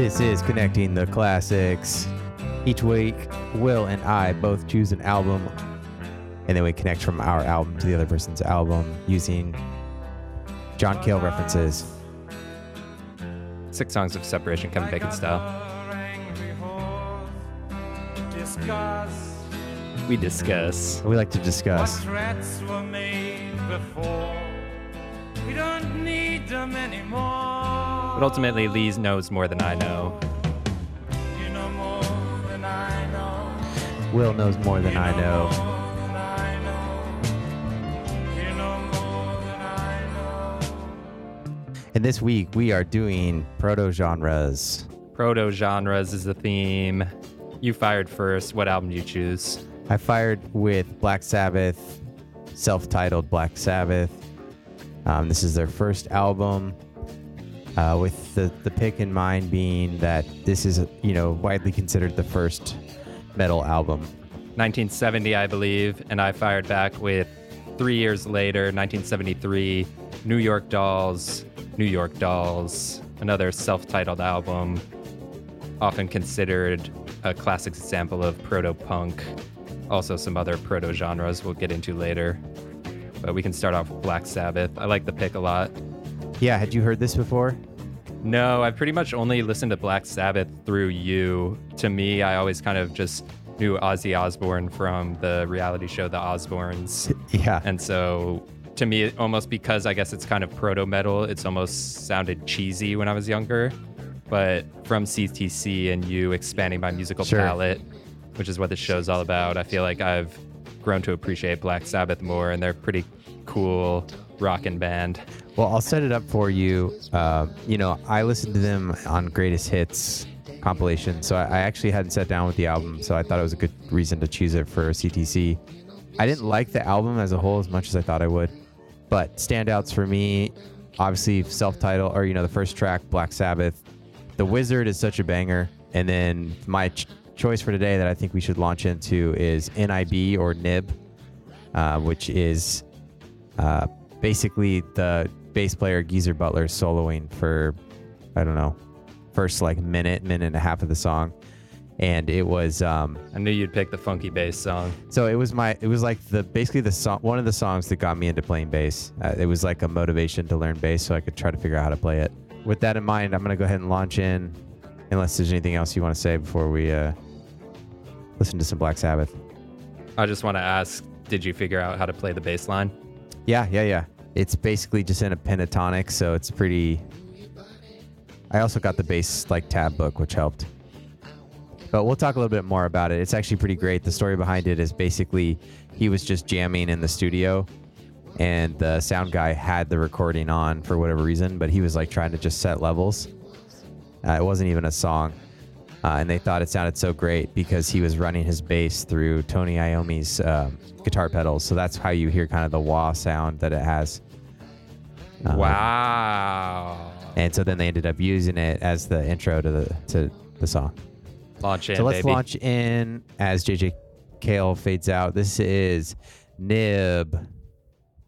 This is Connecting the Classics. Each week, Will and I both choose an album, and then we connect from our album to the other person's album using John Cale references. Six songs of separation, Kevin Bacon style. We discuss. We like to discuss. threats were made before. We don't need them anymore. But ultimately, Lee knows more than I know. You know more than I know. Will knows more than I know. I know. You know more than I know. And this week, we are doing proto genres. Proto genres is the theme. You fired first. What album do you choose? I fired with Black Sabbath, self titled Black Sabbath. Um, this is their first album, uh, with the, the pick in mind being that this is, you know, widely considered the first metal album. 1970, I believe, and I fired back with three years later, 1973, New York Dolls, New York Dolls, another self titled album, often considered a classic example of proto punk. Also, some other proto genres we'll get into later. But we can start off with Black Sabbath. I like the pick a lot. Yeah, had you heard this before? No, I've pretty much only listened to Black Sabbath through you. To me, I always kind of just knew Ozzy Osbourne from the reality show The Osbournes. Yeah. And so to me, almost because I guess it's kind of proto metal, it's almost sounded cheesy when I was younger. But from CTC and you expanding my musical Sure. palette, which is what the show's all about, I feel like I've grown to appreciate Black Sabbath more, and they're pretty cool rockin' band. Well, I'll set it up for you. Uh, you know, I listened to them on Greatest Hits compilation, so I, I actually hadn't sat down with the album, so I thought it was a good reason to choose it for CTC. I didn't like the album as a whole as much as I thought I would, but standouts for me, obviously self-title or you know the first track, Black Sabbath. The Wizard is such a banger, and then my ch- choice for today that I think we should launch into is NIB or Nib, uh, which is uh, basically the bass player Geezer Butler soloing for I don't know first like minute minute and a half of the song and it was um I knew you'd pick the funky bass song. so it was my it was like the basically the song one of the songs that got me into playing bass uh, it was like a motivation to learn bass so I could try to figure out how to play it with that in mind I'm gonna go ahead and launch in unless there's anything else you want to say before we uh listen to some Black Sabbath I just want to ask, did you figure out how to play the bass line? Yeah, yeah, yeah. It's basically just in a pentatonic, so it's pretty. I also got the bass like tab book, which helped. But we'll talk a little bit more about it. It's actually pretty great. The story behind it is basically he was just jamming in the studio, and the sound guy had the recording on for whatever reason, but he was like trying to just set levels. Uh, it wasn't even a song. Uh, and they thought it sounded so great because he was running his bass through Tony Iommi's um, guitar pedals. So that's how you hear kind of the wah sound that it has. Uh, wow. And so then they ended up using it as the intro to the to the song. Launch in, so let's baby. launch in as JJ Kale fades out. This is Nib,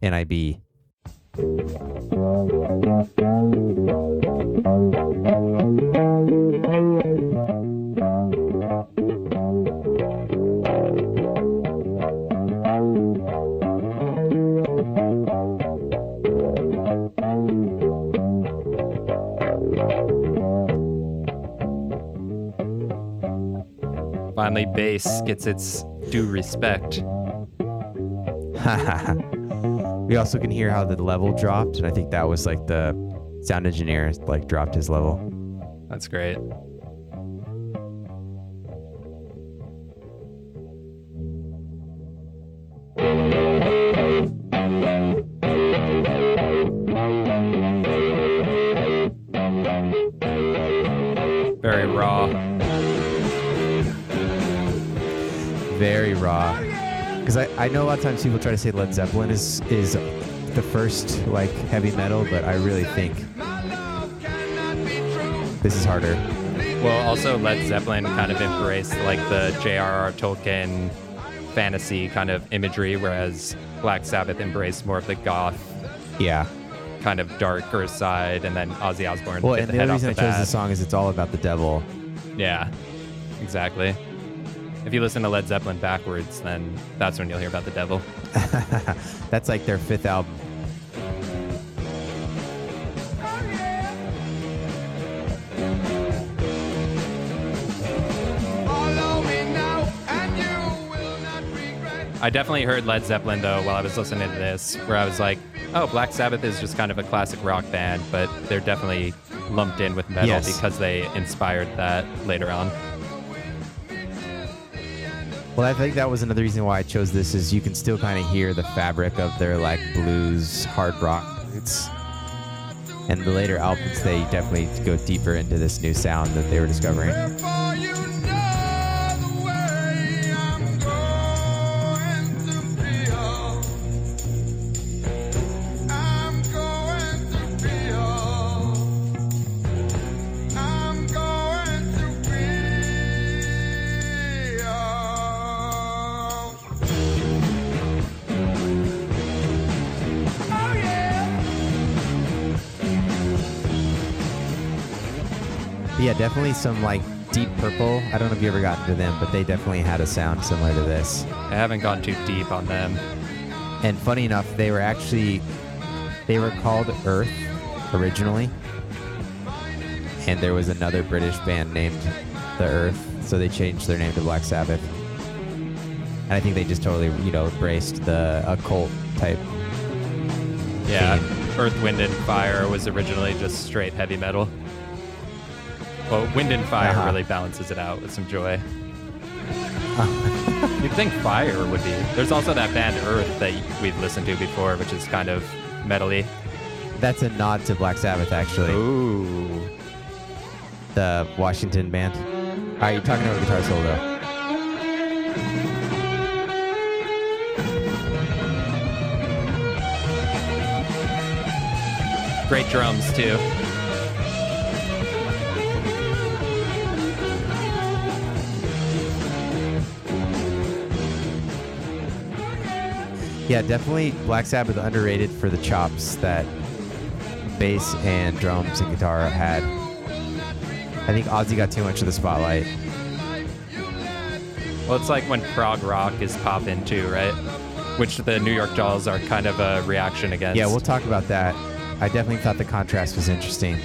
N-I-B. Finally, bass gets its due respect. we also can hear how the level dropped, and I think that was like the sound engineer like dropped his level. That's great. Very raw. Very raw. Oh, because I, I know a lot of times people try to say Led Zeppelin is is the first like heavy metal, but I really think this is harder. Well, also Led Zeppelin kind of embraced like the J.R.R. Tolkien fantasy kind of imagery, whereas Black Sabbath embraced more of the goth Yeah. kind of darker side, and then Ozzy Osbourne Well, and the the other off reason the I chose bat. this song is it's all about the devil. Yeah, exactly. If you listen to Led Zeppelin backwards, then that's when you'll hear about the devil. That's like their fifth album. I definitely heard Led Zeppelin though while I was listening to this, where I was like, "Oh, Black Sabbath is just kind of a classic rock band, but they're definitely lumped in with metal Yes. because they inspired that later on." Well, I think that was another reason why I chose this is you can still kind of hear the fabric of their like blues hard rock roots. And the later albums, they definitely go deeper into this new sound that they were discovering. Definitely some like deep purple. I don't know if you ever got into them, but they definitely had a sound similar to this. I haven't gone too deep on them. And funny enough, they were actually they were called Earth originally. And there was another British band named The Earth, so they changed their name to Black Sabbath. And I think they just totally, you know, embraced the occult type. Yeah, theme. Earth, Wind, and Fire was originally just straight heavy metal. Well, Wind and Fire Uh-huh. really balances it out with some joy. You'd think Fire would be. There's also that band Earth that we've listened to before, which is kind of metally. That's a nod to Black Sabbath, actually. Ooh. The Washington band. All right, you're talking about guitar solo. Great drums, too. Yeah, definitely Black Sabbath underrated for the chops that bass and drums and guitar had. I think Ozzy got too much of the spotlight. Well, it's like when prog rock is pop into, right? Which the New York Dolls are kind of a reaction against. Yeah, we'll talk about that. I definitely thought the contrast was interesting.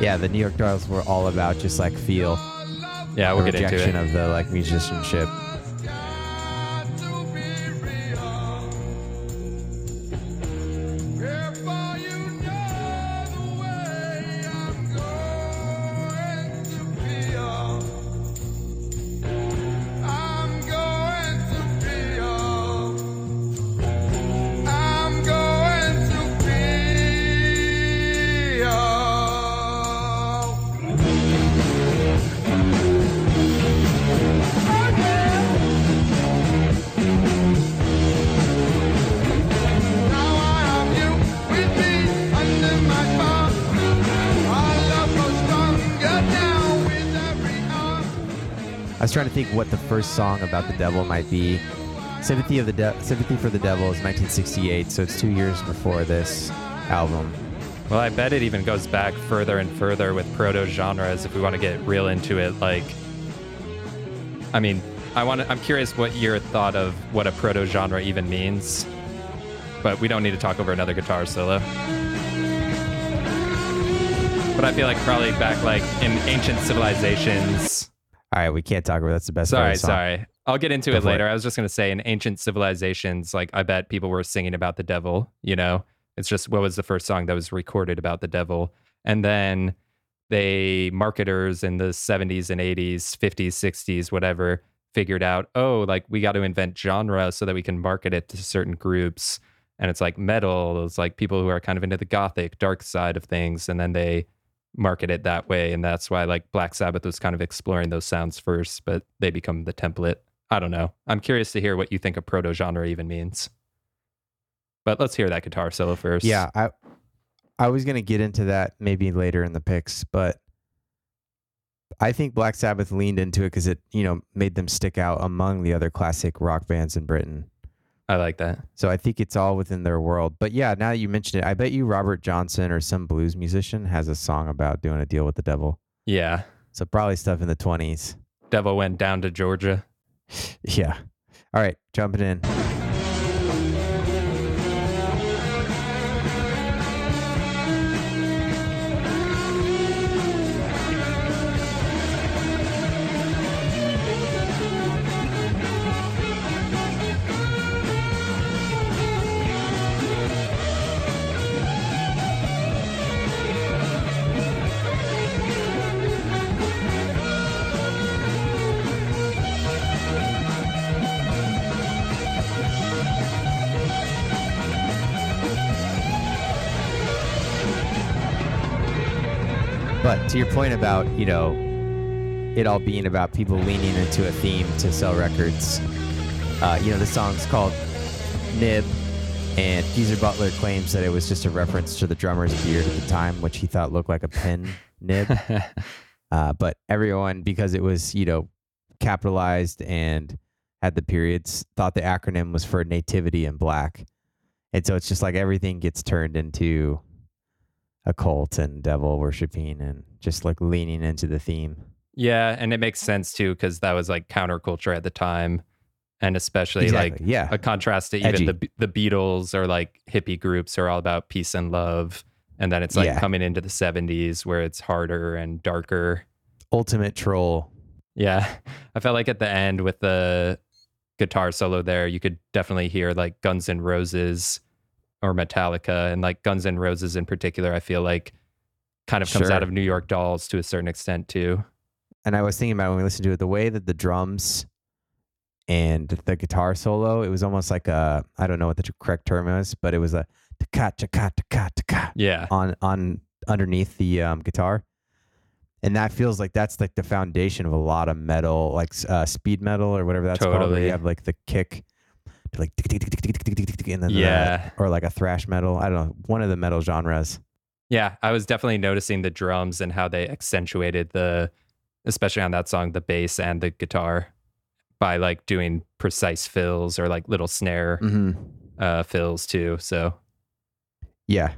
Yeah, the New York Dolls were all about just like feel, yeah, we'll get into rejection of the like musicianship. First song about the devil might be. Sympathy of the De- Sympathy for the Devil is 1968, so it's two years before this album. Well, I bet it even goes back further and further with proto genres if we want to get real into it. Like, I mean, I want to, I'm curious what your thought of what a proto genre even means, but we don't need to talk over another guitar solo. But I feel like probably back like in ancient civilizations. All right, we can't talk about that's the best part Sorry, sorry. I'll get into Go it later. I was just going to say in ancient civilizations, like I bet people were singing about the devil, you know? It's just what was the first song that was recorded about the devil? And then they marketers in the 70s and 80s, 50s, 60s, whatever, figured out, oh, like we got to invent genre so that we can market it to certain groups. And it's like metal, it's like people who are kind of into the gothic, dark side of things. And then they market it that way. And that's why like Black Sabbath was kind of exploring those sounds first, but they become the template. I don't know. I'm curious to hear what you think a proto genre even means. But let's hear that guitar solo first. Yeah, I I was gonna get into that maybe later in the picks, but I think Black Sabbath leaned into it because it, you know, made them stick out among the other classic rock bands in Britain. I like that. So I think it's all within their world. But yeah, now that you mentioned it, I bet you Robert Johnson or some blues musician has a song about doing a deal with the devil. Yeah. So probably stuff in the 20s. Devil went down to Georgia. Yeah. All right, jumping in. To your point about, you know, it all being about people leaning into a theme to sell records, uh, you know, the song's called Nib, and Geezer Butler claims that it was just a reference to the drummer's beard at the time, which he thought looked like a pin nib. Uh, but everyone, because it was, you know, capitalized and had the periods, thought the acronym was for nativity in black. And so it's just like everything gets turned into a cult and devil worshiping and just like leaning into the theme. yeah, and it makes sense too because that was like counterculture at the time, and especially like yeah. a contrast to Edgy. even the the Beatles or like hippie groups are all about peace and love, and then it's like Yeah. coming into the '70s where it's harder and darker. Ultimate troll. Yeah, I felt like at the end with the guitar solo there, you could definitely hear like Guns N' Roses or Metallica, and like Guns N' Roses in particular. I feel like kind of comes sure. out of New York Dolls to a certain extent too. And I was thinking about when we listened to it, the way that the drums and the guitar solo, it was almost like a I don't know what the correct term is, but it was a taka taka taka taka. Yeah. On on underneath the um, guitar, and that feels like that's like the foundation of a lot of metal, like uh, speed metal or whatever that's totally. called. Where you have like the kick like and then yeah, the, or like a thrash metal. I don't know, one of the metal genres yeah. I was definitely noticing the drums and how they accentuated the, especially on that song, the bass and the guitar by like doing precise fills or like little snare Mm-hmm. uh, fills too. So Yeah.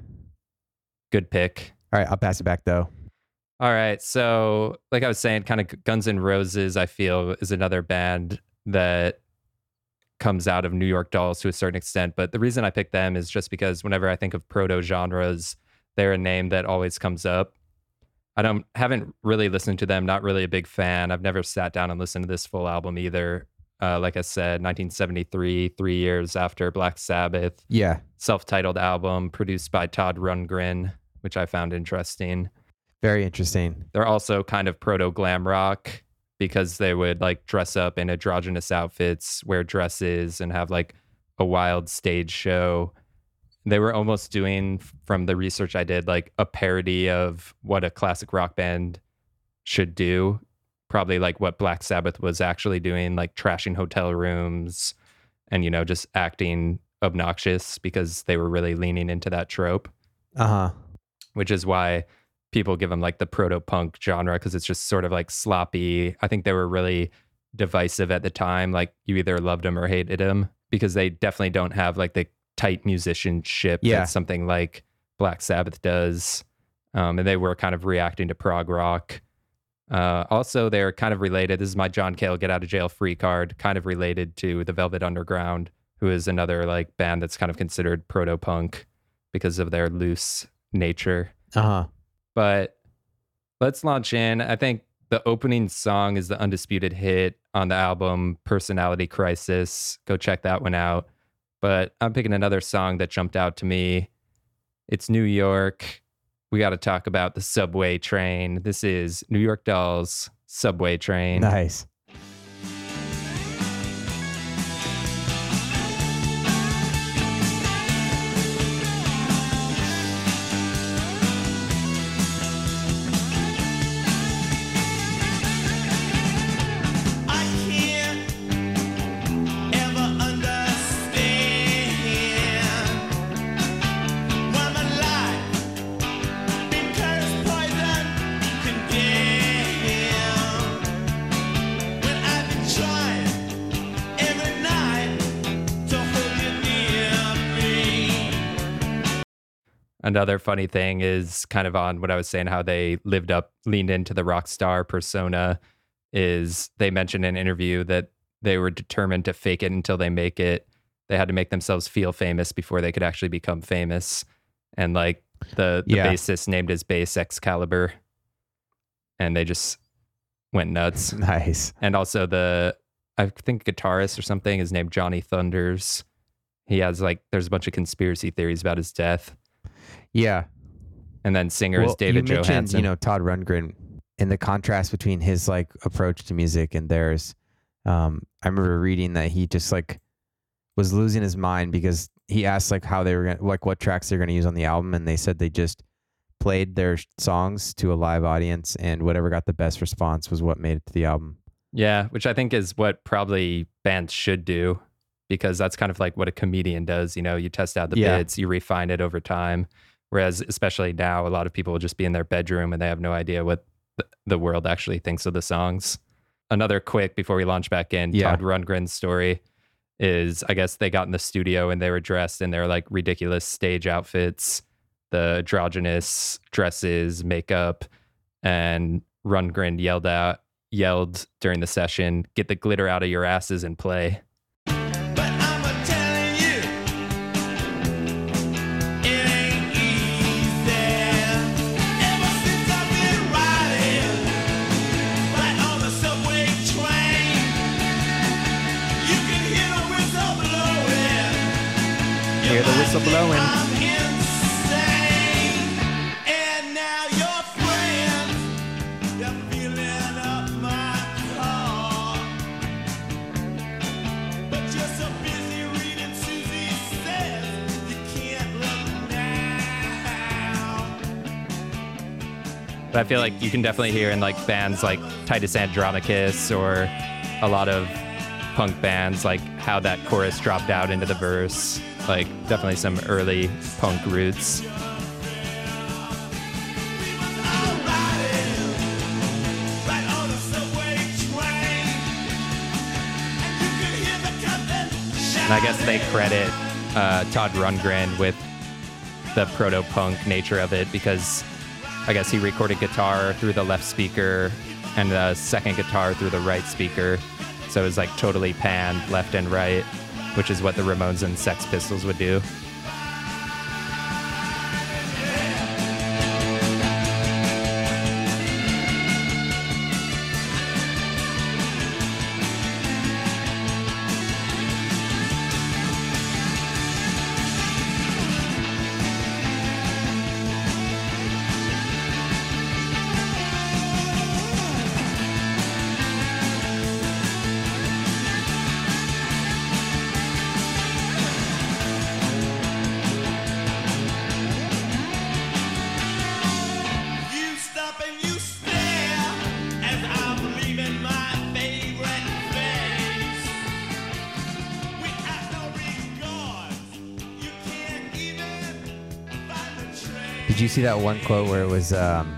good pick. All right, I'll pass it back though. All right. So, like I was saying, kind of Guns N' Roses, I feel, is another band that comes out of New York Dolls to a certain extent. But the reason I picked them is just because whenever I think of proto genres, they're a name that always comes up. I don't haven't really listened to them, not really a big fan. I've never sat down and listened to this full album either. Uh, like I said, 1973, three years after Black Sabbath, Yeah. self-titled album produced by Todd Rundgren, which I found interesting. Very interesting. They're also kind of proto glam rock because they would like dress up in androgynous outfits, wear dresses, and have like a wild stage show. They were almost doing, from the research I did, like a parody of what a classic rock band should do. Probably like what Black Sabbath was actually doing, like trashing hotel rooms and, you know, just acting obnoxious because they were really leaning into that trope Uh huh. which is why people give them like the proto punk genre because it's just sort of like sloppy. I think they were really divisive at the time. Like you either loved them or hated them because they definitely don't have like the tight musicianship Yeah. that something like Black Sabbath does. Um, and they were kind of reacting to prog rock. Uh, also, they're kind of related. This is my John Cale get out of jail free card, kind of related to the Velvet Underground, who is another like band that's kind of considered proto punk because of their loose nature. Uh huh. But let's launch in. I think the opening song is the undisputed hit on the album Personality Crisis. Go check that one out. But I'm picking another song that jumped out to me. It's New York. We got to talk about the subway train. This is New York Dolls Subway Train. Nice. Another funny thing is kind of on what I was saying, how they lived up, leaned into the rock star persona. Is they mentioned in an interview that they were determined to fake it until they make it. They had to make themselves feel famous before they could actually become famous. And like the, the Yeah. bassist named his bass Excalibur, and they just went nuts. Nice. And also the I think guitarist or something is named Johnny Thunders. He has like there's a bunch of conspiracy theories about his death. Yeah. And then singer is David you Johansen. You know, Todd Rundgren and the contrast between his like approach to music and theirs. Um, I remember reading that he just like was losing his mind because he asked like how they were gonna like what tracks they're gonna use on the album, and they said they just played their songs to a live audience, and whatever got the best response was what made it to the album. yeah, which I think is what probably bands should do because that's kind of like what a comedian does. You know, you test out the Yeah. bits, you refine it over time. Whereas, especially now, a lot of people will just be in their bedroom and they have no idea what the world actually thinks of the songs. Another quick before we launch back in, Yeah. Todd Rundgren's story is I guess they got in the studio and they were dressed in their like ridiculous stage outfits, the androgynous dresses, makeup, and Rundgren yelled out yelled during the session, get the glitter out of your asses and play. Look now. But I feel like you can definitely hear in like bands like Titus Andronicus or a lot of punk bands like how that chorus dropped out into the verse. Like definitely some early punk roots. And I guess they credit uh, Todd Rundgren with the proto punk nature of it because I guess he recorded guitar through the left speaker and the second guitar through the right speaker. So it was like totally panned left and right, which is what the Ramones and Sex Pistols would do. You see that one quote where it was um,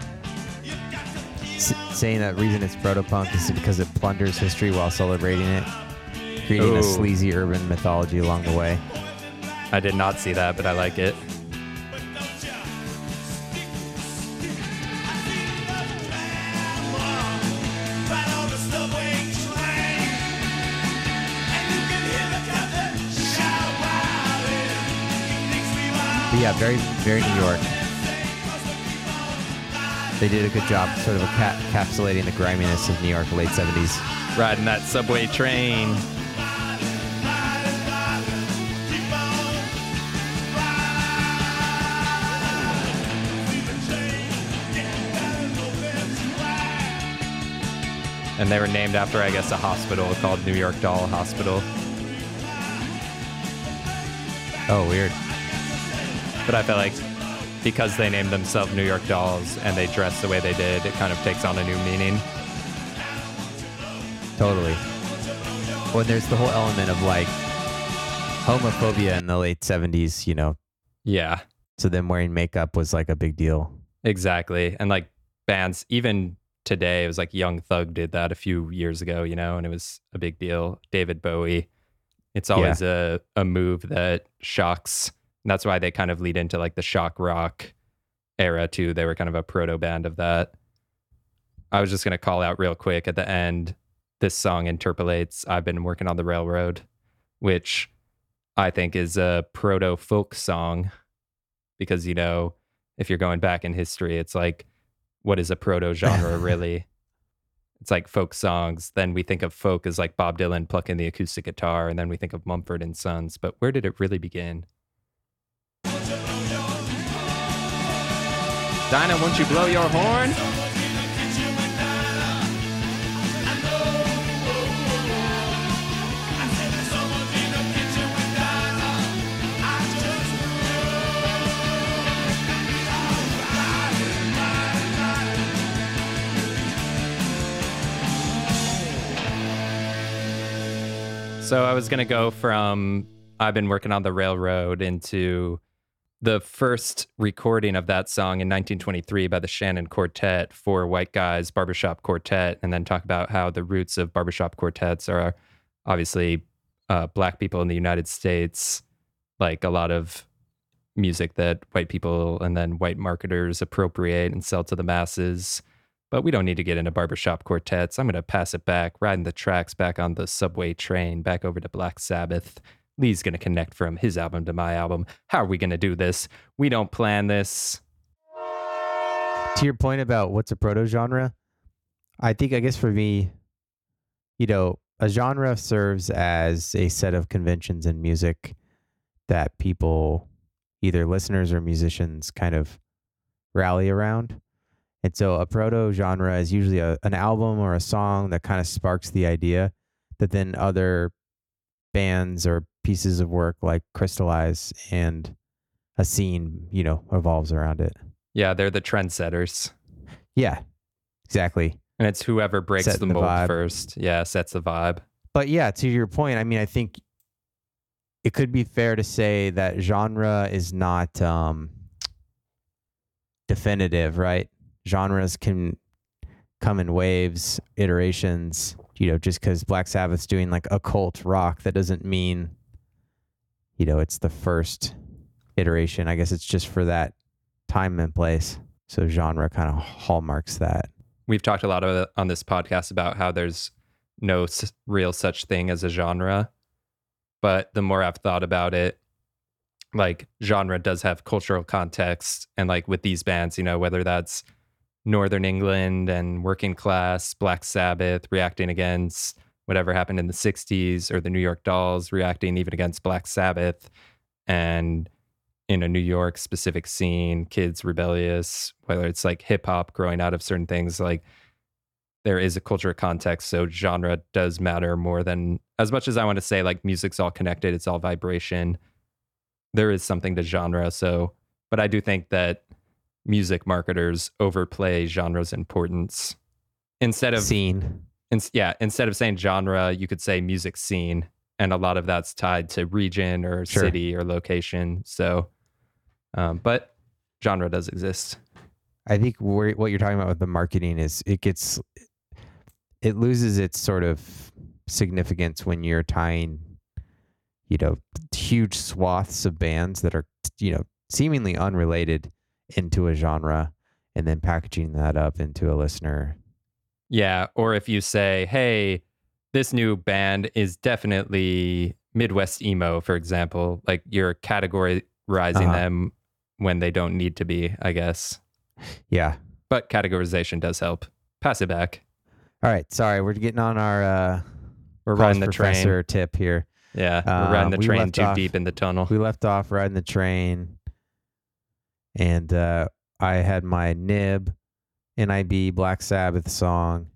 You got to keep s- saying that reason it's protopunk is because it plunders history while celebrating it, creating Ooh. a sleazy urban mythology along the way. I did not see that, but I like it. right on the subway train, and you can hear the captain shout wildin'. He thinks we are But yeah, very, very New York. They did a good job sort of ca- encapsulating the griminess of New York late 70s. Riding that subway train. And they were named after, I guess, a hospital called New York Doll Hospital. Oh, weird. But I felt like because they named themselves New York Dolls and they dressed the way they did, it kind of takes on a new meaning. Totally. Well, there's the whole element of like homophobia in the late 70s, you know. Yeah, So them wearing makeup was like a big deal. exactly. And like bands, even today, it was like Young Thug did that a few years ago, you know, and it was a big deal. David Bowie. It's always a, a move that shocks And that's why they kind of lead into like the shock rock era too. They were kind of a proto band of that. I was just going to call out real quick at the end this song interpolates I've been working on the railroad, which I think is a proto folk song because, you know, if you're going back in history, it's like, what is a proto genre really? It's like folk songs. Then we think of folk as like Bob Dylan plucking the acoustic guitar, and then we think of Mumford and Sons. But where did it really begin? Dinah, won't you blow your horn? So I was going to go from I've been working on the railroad into the first recording of that song in 1923 by the Shannon Quartet for White Guys Barbershop Quartet, and then talk about how the roots of barbershop quartets are obviously uh, black people in the United States, like a lot of music that white people and then white marketers appropriate and sell to the masses. But we don't need to get into barbershop quartets. I'm going to pass it back, riding the tracks back on the subway train, back over to Black Sabbath. Lee's going to connect from his album to my album. How are we going to do this? We don't plan this. to your point about what's a proto genre, I think I guess for me, you know, a genre serves as a set of conventions in music that people, either listeners or musicians, kind of rally around. And so a proto genre is usually a, an album or a song that kind of sparks the idea that then other bands or pieces of work like crystallize and a scene, you know, evolves around it. Yeah, they're the trendsetters. Yeah, exactly. And it's whoever breaks the the mold vibe. first. Yeah, sets the vibe. But yeah, to your point, I mean, I think it could be fair to say that genre is not um, definitive, right? Genres can come in waves, iterations. You know, just because Black Sabbath's doing like occult rock, that doesn't mean, you know, it's the first iteration. I guess it's just for that time and place. So genre kind of hallmarks that. We've talked a lot of, on this podcast about how there's no real such thing as a genre. But the more I've thought about it, like genre does have cultural context. And like with these bands, you know, whether that's Northern England and working class, Black Sabbath reacting against whatever happened in the 60s, or the New York Dolls reacting even against Black Sabbath. And in a New York specific scene, kids rebellious, whether it's like hip hop growing out of certain things, like there is a culture context. So genre does matter more than as much as I want to say like music's all connected, it's all vibration. There is something to genre. So, but I do think that music marketers overplay genre's importance. Instead of Scene. Yeah, instead of saying genre, you could say music scene, and a lot of that's tied to region or Sure. city or location. So, um, but genre does exist. I think where, what you're talking about with the marketing is it gets it loses its sort of significance when you're tying you know huge swaths of bands that are you know seemingly unrelated into a genre and then packaging that up into a listener Yeah, or if you say, "Hey, this new band is definitely Midwest emo," for example, like you're categorizing Uh-huh. them when they don't need to be, I guess. yeah But categorization does help. Pass it back. all right sorry we're getting on our uh We're riding the train. tip here Yeah, Uh, we're riding the we train too off- deep in the tunnel. we left off riding the train and uh, i had my nib nib black sabbath song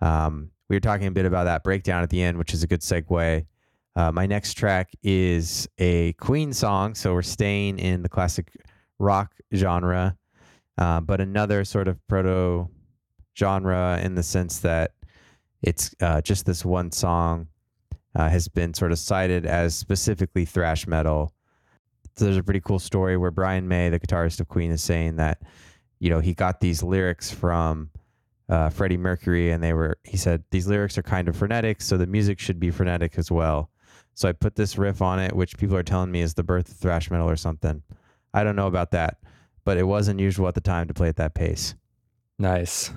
um, we were talking a bit about that breakdown at the end which is a good segue uh, my next track is a queen song so we're staying in the classic rock genre uh, but another sort of proto genre in the sense that it's uh, just this one song uh, has been sort of cited as specifically thrash metal. So there's a pretty cool story where Brian May, the guitarist of Queen, is saying that you know he got these lyrics from uh, Freddie Mercury, and they were he said these lyrics are kind of frenetic, so the music should be frenetic as well. So I put this riff on it, which people are telling me is the birth of thrash metal or something. I don't know about that, but it was unusual at the time to play at that pace. Nice.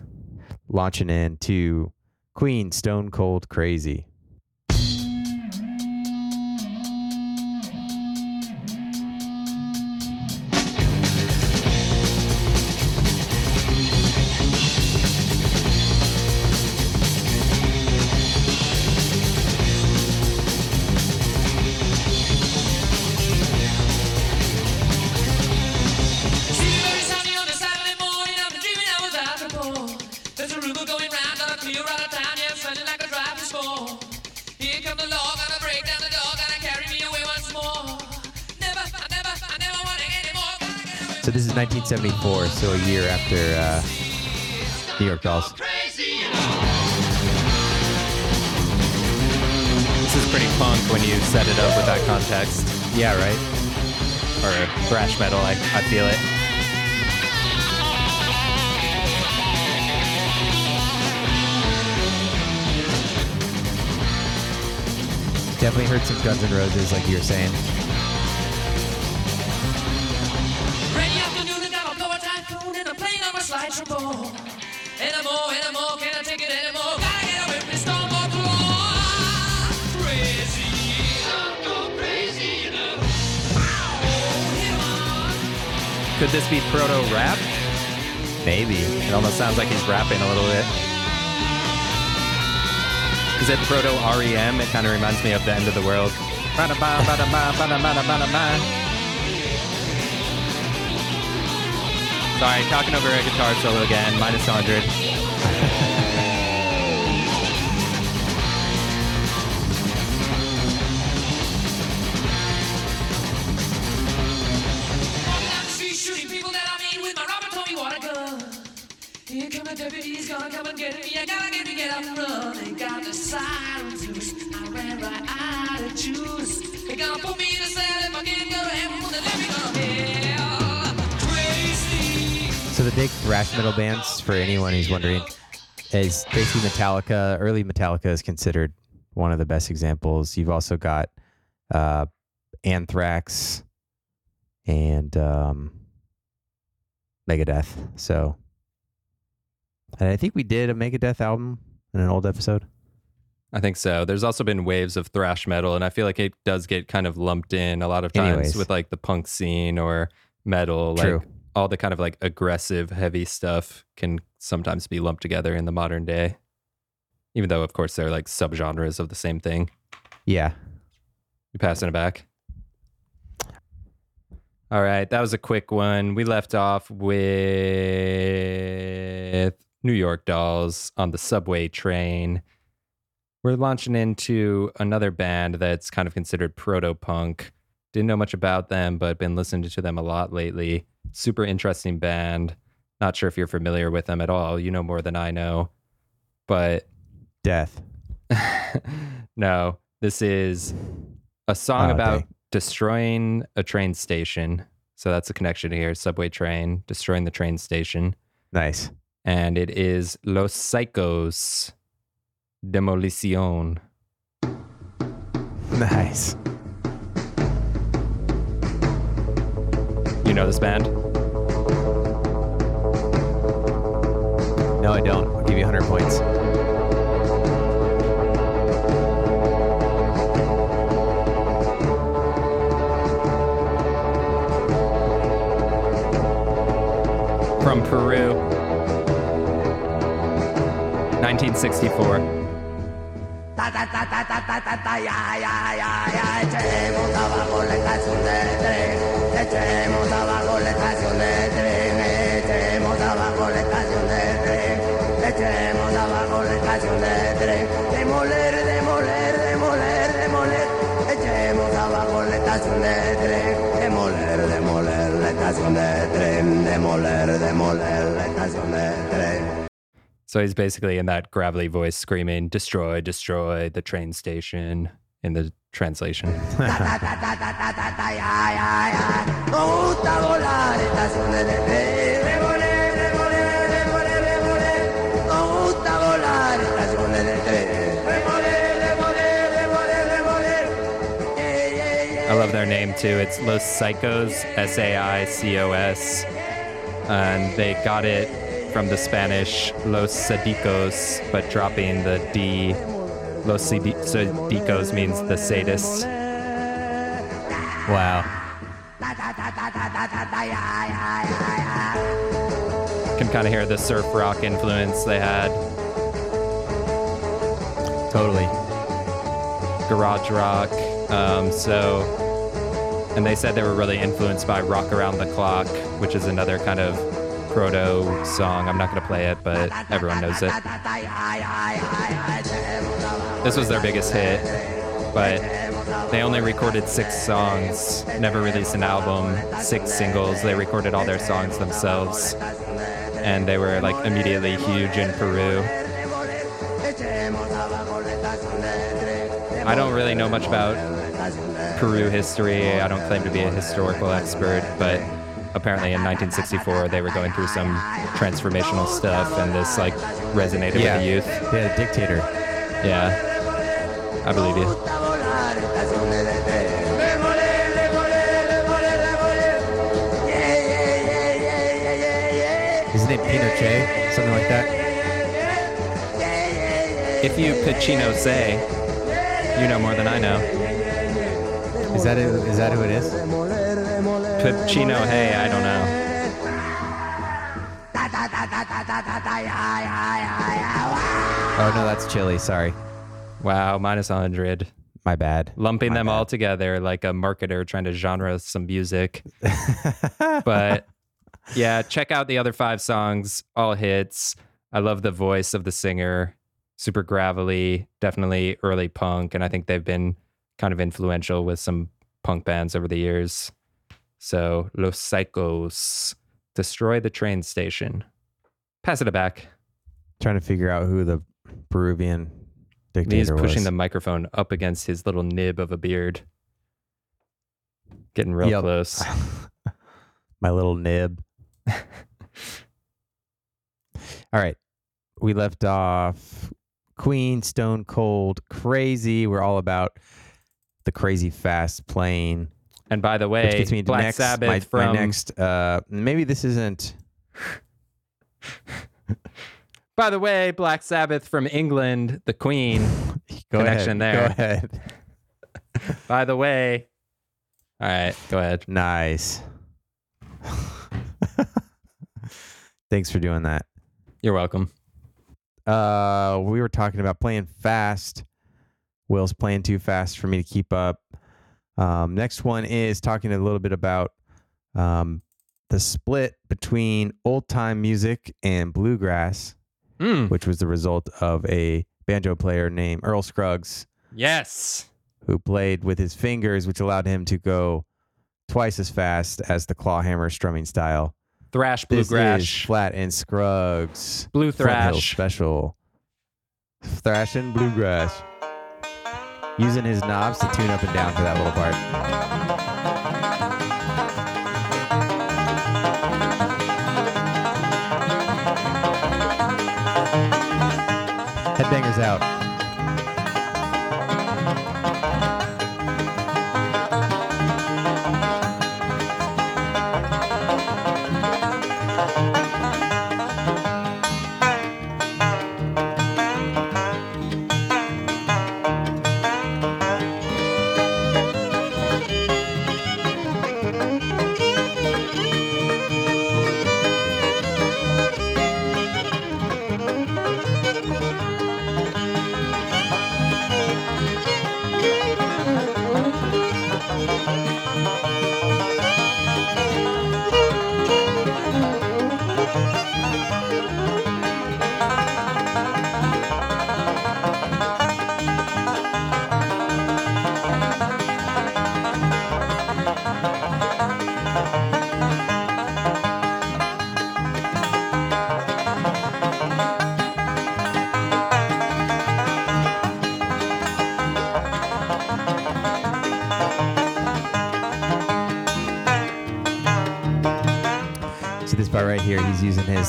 Launching into Queen Stone Cold Crazy. 74, so a year after uh, New York Dolls. This is pretty punk when you set it up with that context. Yeah, right? Or thrash metal, I, I feel it. Definitely heard some Guns N' Roses, like you were saying. Could this be proto rap? Maybe. It almost sounds like he's rapping a little bit. Is it proto REM? It kind of reminds me of the end of the world. Sorry, talking over a guitar solo again, minus 100. So the big thrash metal bands, for anyone who's wondering, is basically Metallica. Early Metallica is considered one of the best examples. You've also got uh, Anthrax and um, Megadeth. So, and I think we did a Megadeth album in an old episode. I think so. There's also been waves of thrash metal, and I feel like it does get kind of lumped in a lot of times Anyways. with like the punk scene or metal. True. All the kind of like aggressive, heavy stuff can sometimes be lumped together in the modern day. Even though, of course, they're like subgenres of the same thing. Yeah. You passing it back? All right, that was a quick one. We left off with New York Dolls on the subway train. We're launching into another band that's kind of considered proto punk. Didn't know much about them, but been listening to them a lot lately. Super interesting band. Not sure if you're familiar with them at all. You know more than I know. But Death. no, this is a song Oh, about dang. destroying a train station. So that's a connection here. Subway train, destroying the train station. Nice. And it is Los Saicos Demolición. Nice. Know this band? No, I don't. I'll give you 100 points. From Peru. 1964. Ta ta ta ta ta ta ta ta ya ya ya ya. Echemos abajo la estación de tren. Echemos abajo la estación de tren. Echemos abajo la estación de tren. Echemos abajo la estación de tren. Demoler demoler demoler demoler. Echemos abajo la estación de tren. Demoler demoler la estación de tren. Demoler demoler la estación de tren So he's basically in that gravelly voice screaming, "Destroy, destroy the train station!" in the translation. I love their name too. It's Los Saicos, S A I C O S. And they got it from the Spanish Los Sadicos, but dropping the D. Los Sadi- Sadicos means the sadists. Wow. Can kind of hear the surf rock influence they had. Totally. garage rock. Um, so, and they said they were really influenced by Rock Around the Clock, which is another kind of proto song. I'm not going to play it, but everyone knows it. This was their biggest hit, but they only recorded six songs, never released an album, six singles. They recorded all their songs themselves, and they were like immediately huge in Peru. I don't really know much about Peru history. I don't claim to be a historical expert, but apparently in 1964 they were going through some transformational stuff, and this like resonated Yeah. with the youth. They had a dictator. Yeah, I believe you. His name Pinochet, something like that. If you Pacino say, you know more than I know. Is that? Is that who it is? Pacino, hey, I don't know. Oh no, that's Chili. Sorry, Wow, minus 100. my bad. Lumping My them bad. all together like a marketer trying to genre some music. but yeah, check out the other five songs, all hits. I love the voice of the singer, super gravelly, definitely early punk. And I think they've been kind of influential with some punk bands over the years. So, Los Saicos, Destroy the Train Station. Pass it back. Trying to figure out who the Peruvian dictator is. He's pushing was. the microphone up against his little nib of a beard. Getting real Yep. close. my little nib. All right. We left off Queen, Stone Cold, Crazy. We're all about the crazy fast plane. And by the Which way, gets me Black next, Sabbath my, from my next uh maybe this isn't By the way, Black Sabbath from England, the Queen. go Connection ahead. there. Go ahead. By the way. All right, go ahead. Nice. Thanks for doing that. You're welcome. Uh, we were talking about playing fast. Will's playing too fast for me to keep up. Um, next one is talking a little bit about um, the split between old time music and bluegrass, Mm, which was the result of a banjo player named Earl Scruggs yes. who played with his fingers, which allowed him to go twice as fast as the clawhammer strumming style. Thrash bluegrass. Flatt and Scruggs. Blue thrash. special. Thrash and bluegrass. Using his knobs to tune up and down for that little part. Headbangers out.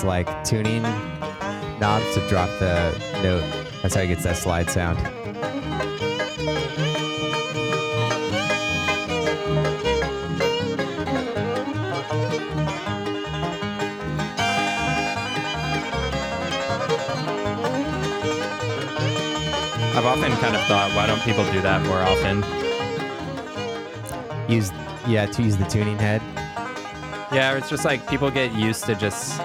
like tuning knobs to drop the note. That's how he gets that slide sound. I've often kind of thought, why don't people do that more often? Use yeah to use the tuning head. Yeah, it's just like people get used to just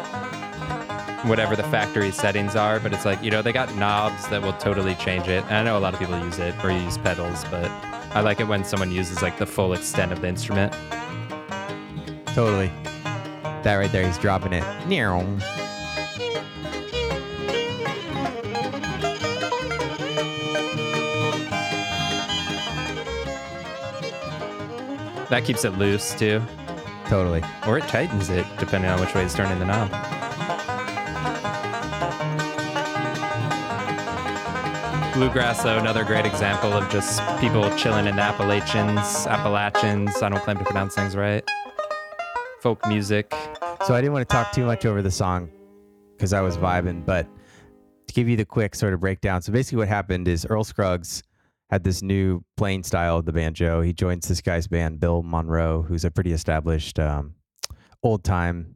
whatever the factory settings are, but it's like, you know, they got knobs that will totally change it. And I know a lot of people use it or use pedals, but I like it when someone uses like the full extent of the instrument. Totally. That right there, he's dropping it. That keeps it loose too. Totally. Or it tightens it, depending on which way it's turning the knob. Bluegrass, though, another great example of just people chilling in the Appalachians, Appalachians. I don't claim to pronounce things right. Folk music. So I didn't want to talk too much over the song because I was vibing, but to give you the quick sort of breakdown. So basically, what happened is Earl Scruggs had this new playing style of the banjo. He joins this guy's band, Bill Monroe, who's a pretty established um, old time,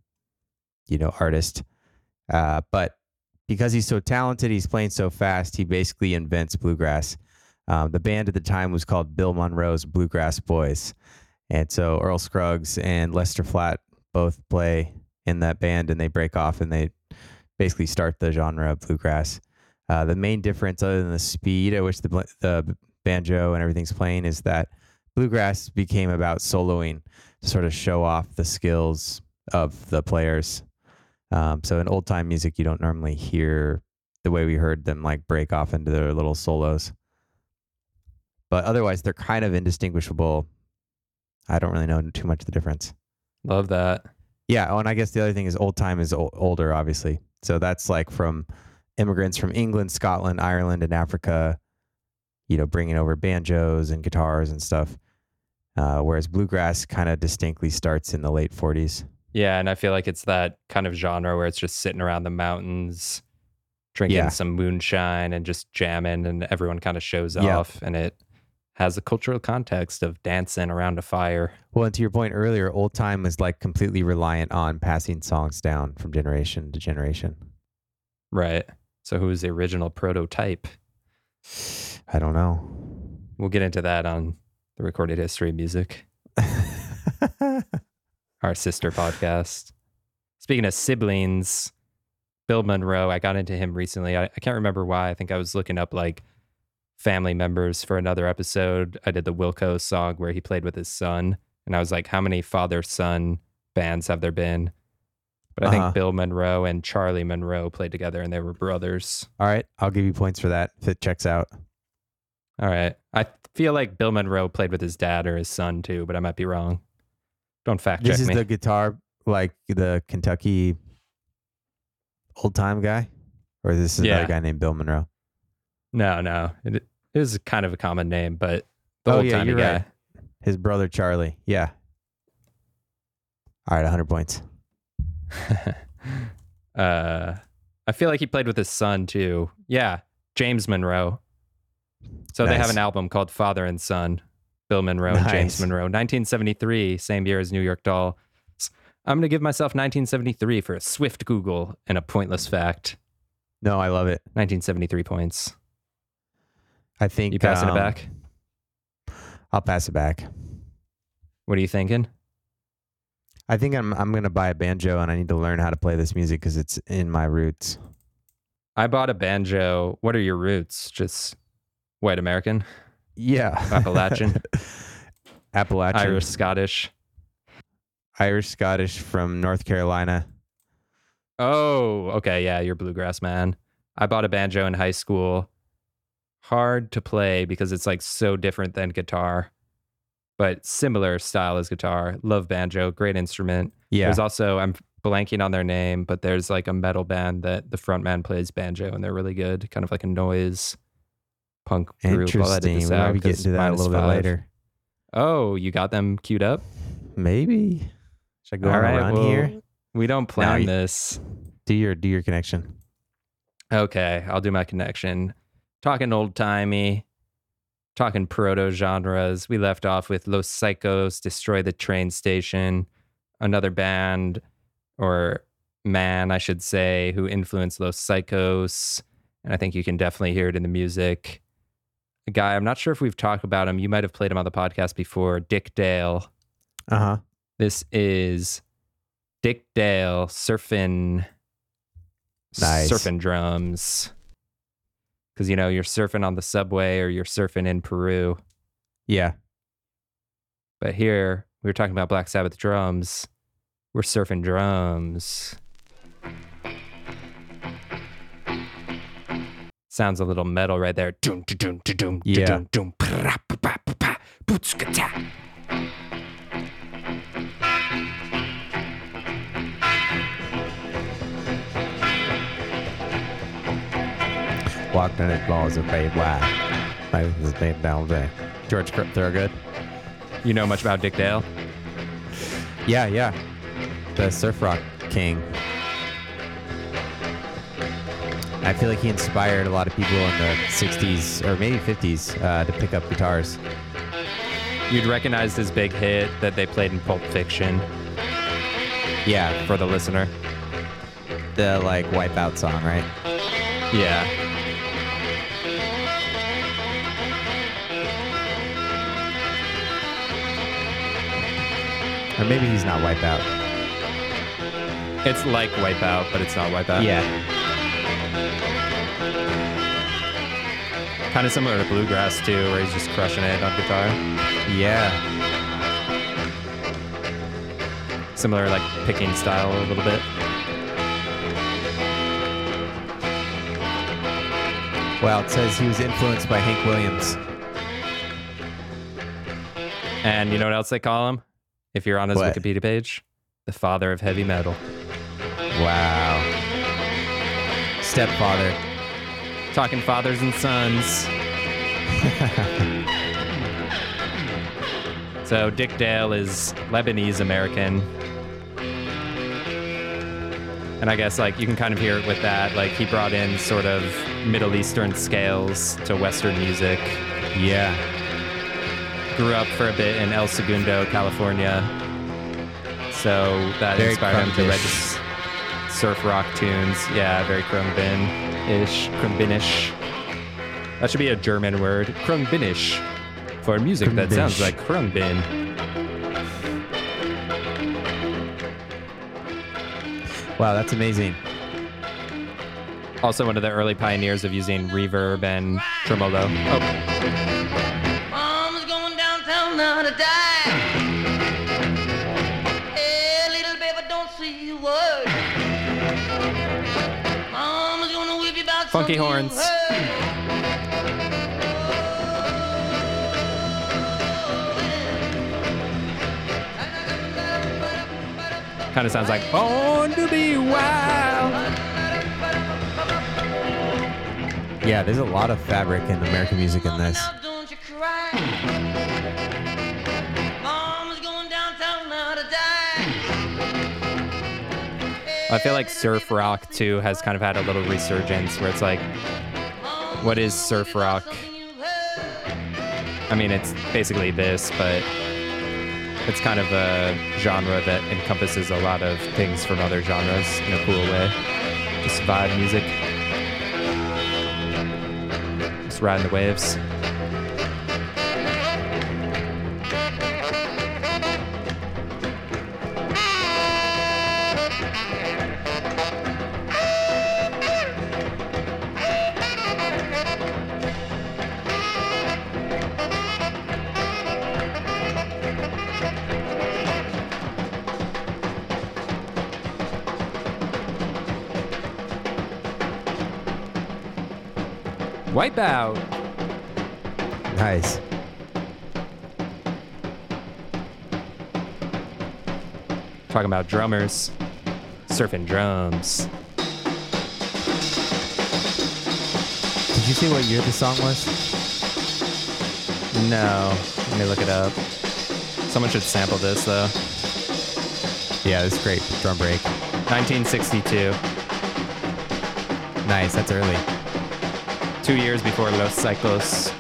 you know, artist. Uh, but because he's so talented, he's playing so fast, he basically invents bluegrass. Um, the band at the time was called Bill Monroe's Bluegrass Boys. And so Earl Scruggs and Lester Flatt both play in that band and they break off and they basically start the genre of bluegrass. Uh, the main difference, other than the speed at which the, the banjo and everything's playing, is that bluegrass became about soloing to sort of show off the skills of the players. Um, so in old time music, you don't normally hear the way we heard them like break off into their little solos. But otherwise, they're kind of indistinguishable. I don't really know too much of the difference. Love that. Yeah. Oh, and I guess the other thing is old time is o- older, obviously. So that's like from immigrants from England, Scotland, Ireland, and Africa, you know, bringing over banjos and guitars and stuff. Uh, whereas bluegrass kind of distinctly starts in the late 40s. Yeah, and I feel like it's that kind of genre where it's just sitting around the mountains, drinking Yeah. some moonshine and just jamming, and everyone kind of shows Yeah. off, and it has a cultural context of dancing around a fire. Well, and to your point earlier, old time was like completely reliant on passing songs down from generation to generation. Right. So who was the original prototype? I don't know. We'll get into that on the recorded history of music, our sister podcast. Speaking of siblings, Bill Monroe, I got into him recently. I, I can't remember why. I think I was looking up like family members for another episode. I did the Wilco song where he played with his son. And I was like, how many father son bands have there been? But I Uh-huh. think Bill Monroe and Charlie Monroe played together and they were brothers. All right. I'll give you points for that if it checks out. All right. I feel like Bill Monroe played with his dad or his son too, but I might be wrong. Don't fact check This is me. the guitar, like the Kentucky old time guy? Or this is Yeah. another guy named Bill Monroe? no, no. It, is kind of a common name, but the Oh, old yeah, timey you're guy. right. His brother Charlie. Yeah. All right, 100 points. uh, I feel like he played with his son too. Yeah, James Monroe. So they have an album called Father and Son. Bill Monroe and James Monroe, 1973, same year as New York Doll. I'm going to give myself 1973 for a swift Google and a pointless fact. No, I love it. 1973 points. I think You passing um, it back? I'll pass it back. What are you thinking? I think I'm I'm gonna buy a banjo and I need to learn how to play this music because it's in my roots. I bought a banjo. What are your roots? Just white American, Yeah, Appalachian, Appalachian, Irish, Scottish. Irish, Scottish from North Carolina. Oh, okay. Yeah, you're bluegrass man. I bought a banjo in high school. Hard to play because it's like so different than guitar, but similar style as guitar. Love banjo, great instrument. Yeah, There's also, I'm blanking on their name, but there's like a metal band that the front man plays banjo and they're really good. Kind of like a noise punk group. I'll edit interesting. this We might out be 'cause getting to that a little bit later. Oh, you got them queued up? Maybe. Should I go All on right, well, here? We don't plan you- this. Do your do your connection. Okay, I'll do my connection. Talking old timey, talking proto genres. We left off with Los Saicos, Destroy the Train Station, another band or man, I should say, who influenced Los Saicos. And I think you can definitely hear it in the music. Guy. I'm not sure if we've talked about him. You might have played him on the podcast before. Dick Dale. Uh huh. This is Dick Dale surfing, Nice. surfing drums. Because you know you're surfing on the subway or you're surfing in Peru. Yeah. But here we were talking about Black Sabbath drums. We're surfing drums. Sounds a little metal right there. Yeah. Walked in it, balls of babe wide. Maybe this babe down there. George Thorogood. You know much about Dick Dale? Yeah, yeah. The surf rock king. I feel like he inspired a lot of people in the 60s or maybe 50s uh, to pick up guitars. You'd recognize his big hit that they played in Pulp Fiction Yeah, for the listener. the like Wipeout song, right? Yeah. Or maybe he's not Wipeout. It's like Wipeout, but it's not Wipeout. Yeah. Kind of similar to Bluegrass, too, where he's just crushing it on guitar. Yeah. Similar, like, picking style a little bit. Well, it says he was influenced by Hank Williams. And you know what else they call him? If you're on his What? Wikipedia page, the father of heavy metal. Wow. Stepfather. Talking fathers and sons. so Dick Dale is Lebanese American. And I guess like you can kind of hear it with that. Like he brought in sort of Middle Eastern scales to Western music. Yeah. Grew up for a bit in El Segundo, California. So that Very inspired him to register surf rock tunes. Yeah, very Khruangbin-ish, Khruangbinish. That should be a German word, Khruangbinish, for music that sounds like Khruangbin. Wow, that's amazing. Also one of the early pioneers of using reverb and tremolo. Oh, Funky horns. kind of sounds like Born to be Wild. Yeah, there's a lot of fabric in American music in this. I feel like surf rock too has kind of had a little resurgence where it's like, what is surf rock? I mean, it's basically this, but it's kind of a genre that encompasses a lot of things from other genres in a cool way. Just vibe music. Just riding the waves. Talking about drummers, surfing drums. Did you say what year the song was? No, let me look it up. Someone should sample this though. Yeah, this is great. Drum break. 1962, Nice. That's early. two years before Los Saicos.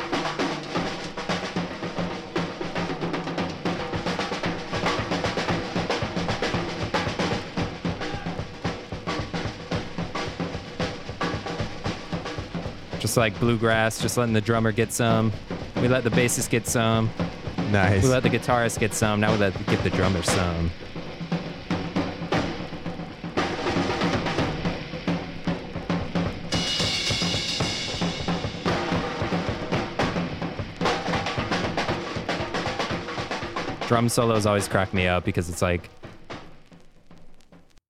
Like bluegrass, just letting the drummer get some. We let the bassist get some. Nice. We let the guitarist get some. Now we let give the drummer some. Drum solos always crack me up because it's like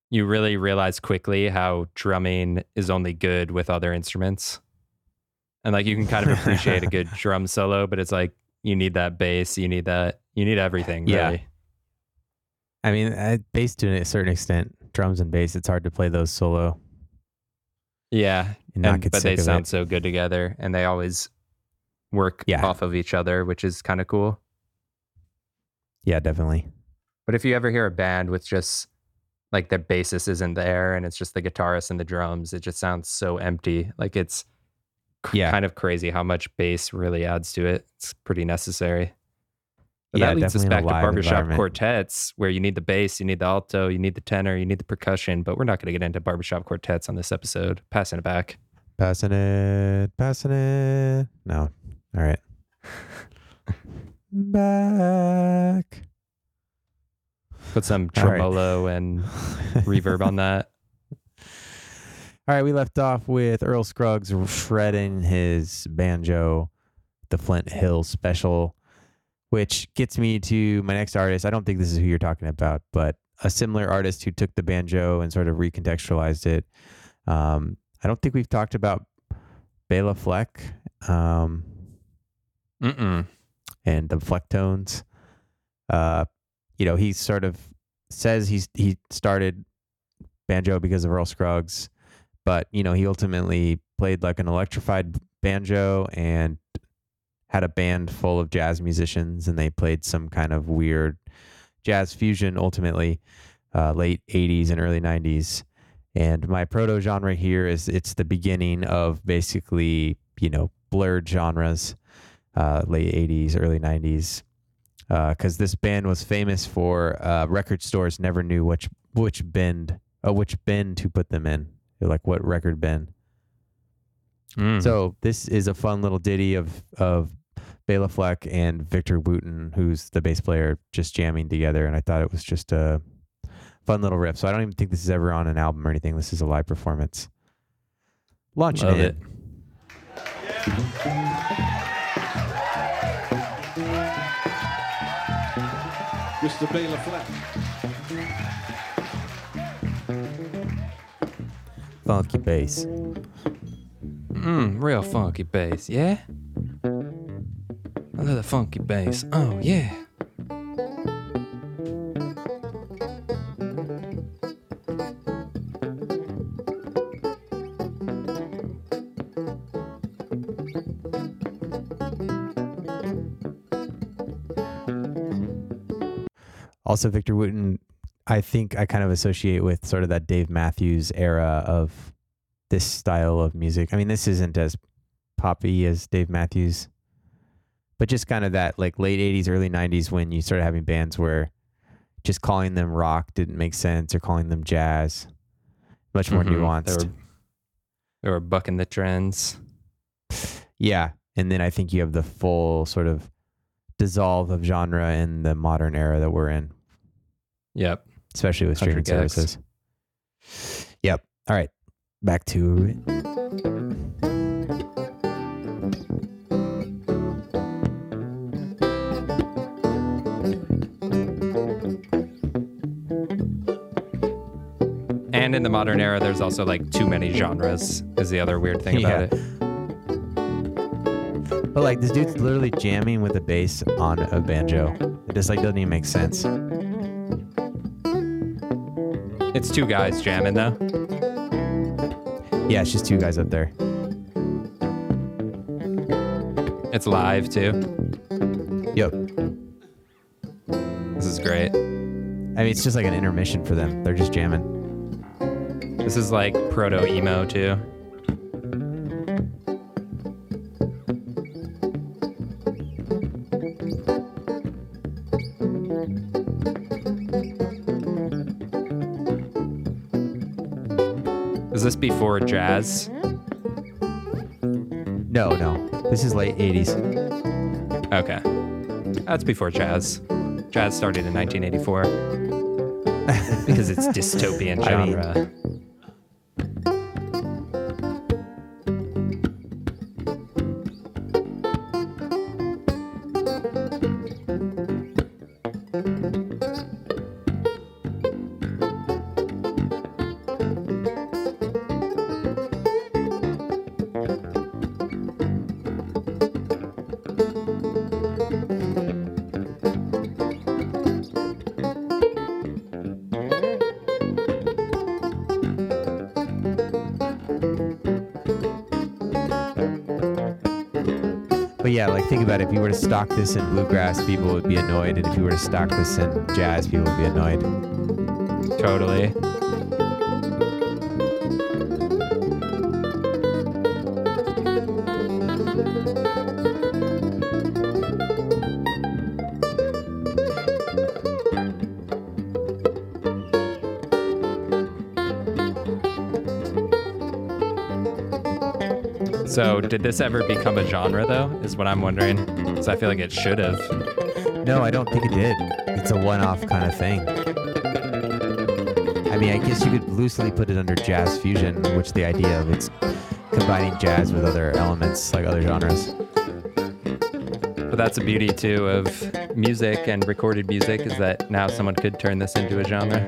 you really realize quickly how drumming is only good with other instruments. And like you can kind of appreciate a good drum solo, but it's like you need that bass, you need that, you need everything. Yeah. Really. I mean, uh, bass to a certain extent, drums and bass, it's hard to play those solo Yeah. and And- but they sound it. so good together and they always work Yeah. off of each other, which is kind of cool. Yeah, definitely. But if you ever hear a band with just like their bassist isn't there and it's just the guitarist and the drums, it just sounds so empty. Like it's Yeah. kind of crazy how much bass really adds to it. It's pretty necessary. But Yeah, that leads us definitely in a back to barbershop quartets where you need the bass, you need the alto, you need the tenor, you need the percussion. But we're not going to get into barbershop quartets on this episode. Passing it back. Passing it, passing it. No. All right. Back. Put some All right. tremolo and reverb on that. All right, we left off with Earl Scruggs shredding his banjo, the Flint Hill Special, which gets me to my next artist. I don't think this is who you're talking about, but a similar artist who took the banjo and sort of recontextualized it. Um, I don't think we've talked about Bela Fleck um, and the Flecktones. Uh, you know, he sort of says he's he started banjo because of Earl Scruggs, but you know, he ultimately played like an electrified banjo and had a band full of jazz musicians, and they played some kind of weird jazz fusion. Ultimately, uh, late '80s and early '90s. And my proto genre here is it's the beginning of basically you know blurred genres, uh, late '80s, early '90s because this band was famous for uh, record stores never knew which which bend uh, which bin to put them in, They're like what record Ben? Mm. So this is a fun little ditty of of Bela Fleck and Victor Wooten, who's the bass player, just jamming together, and I thought it was just a fun little riff. So I don't even think this is ever on an album or anything. This is a live performance. Launching Love it. it. Mr. Bela Fleck. Funky bass. Mmm, real funky bass, yeah? I love the funky bass. Oh, yeah. Also, Victor Wooten, I think I kind of associate with sort of that Dave Matthews era of this style of music. I mean, this isn't as poppy as Dave Matthews, but just kind of that like late 80s, early 90s when you started having bands where just calling them rock didn't make sense or calling them jazz. Much more Mhm. nuanced. They were, they were bucking the trends. Yeah. And then I think you have the full sort of dissolve of genre in the modern era that we're in. Yep. Especially with streaming services. Yep. All right. Back to it. And in the modern era, there's also like too many genres, is the other weird thing about Yeah. it. But like this dude's literally jamming with a bass on a banjo. It just like doesn't even make sense. It's two guys jamming though. Yeah, it's just two guys up there. It's live too. Yep. This is great. I mean, it's just like an intermission for them. They're just jamming. This is like proto emo too. Is this before jazz? No, no. This is late 80s. Okay. That's before jazz. Jazz started in 1984 because it's dystopian I mean- genre. If you were to stock this in bluegrass, people would be annoyed, and if you were to stock this in jazz, people would be annoyed. Totally. So, did this ever become a genre, though? Is what I'm wondering. Because I feel like it should have. No, I don't think it did. It's a one-off kind of thing. I mean, I guess you could loosely put it under jazz fusion, which the idea of it's combining jazz with other elements like other genres. But that's the beauty too of music and recorded music is that now someone could turn this into a genre.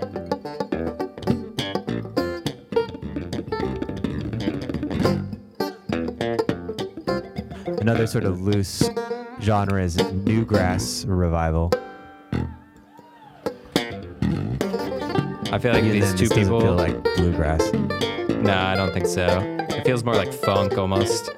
Another sort of loose genre is newgrass revival. I feel like these then two this doesn't people. feel like bluegrass. nah, I don't think so. It feels more like funk almost.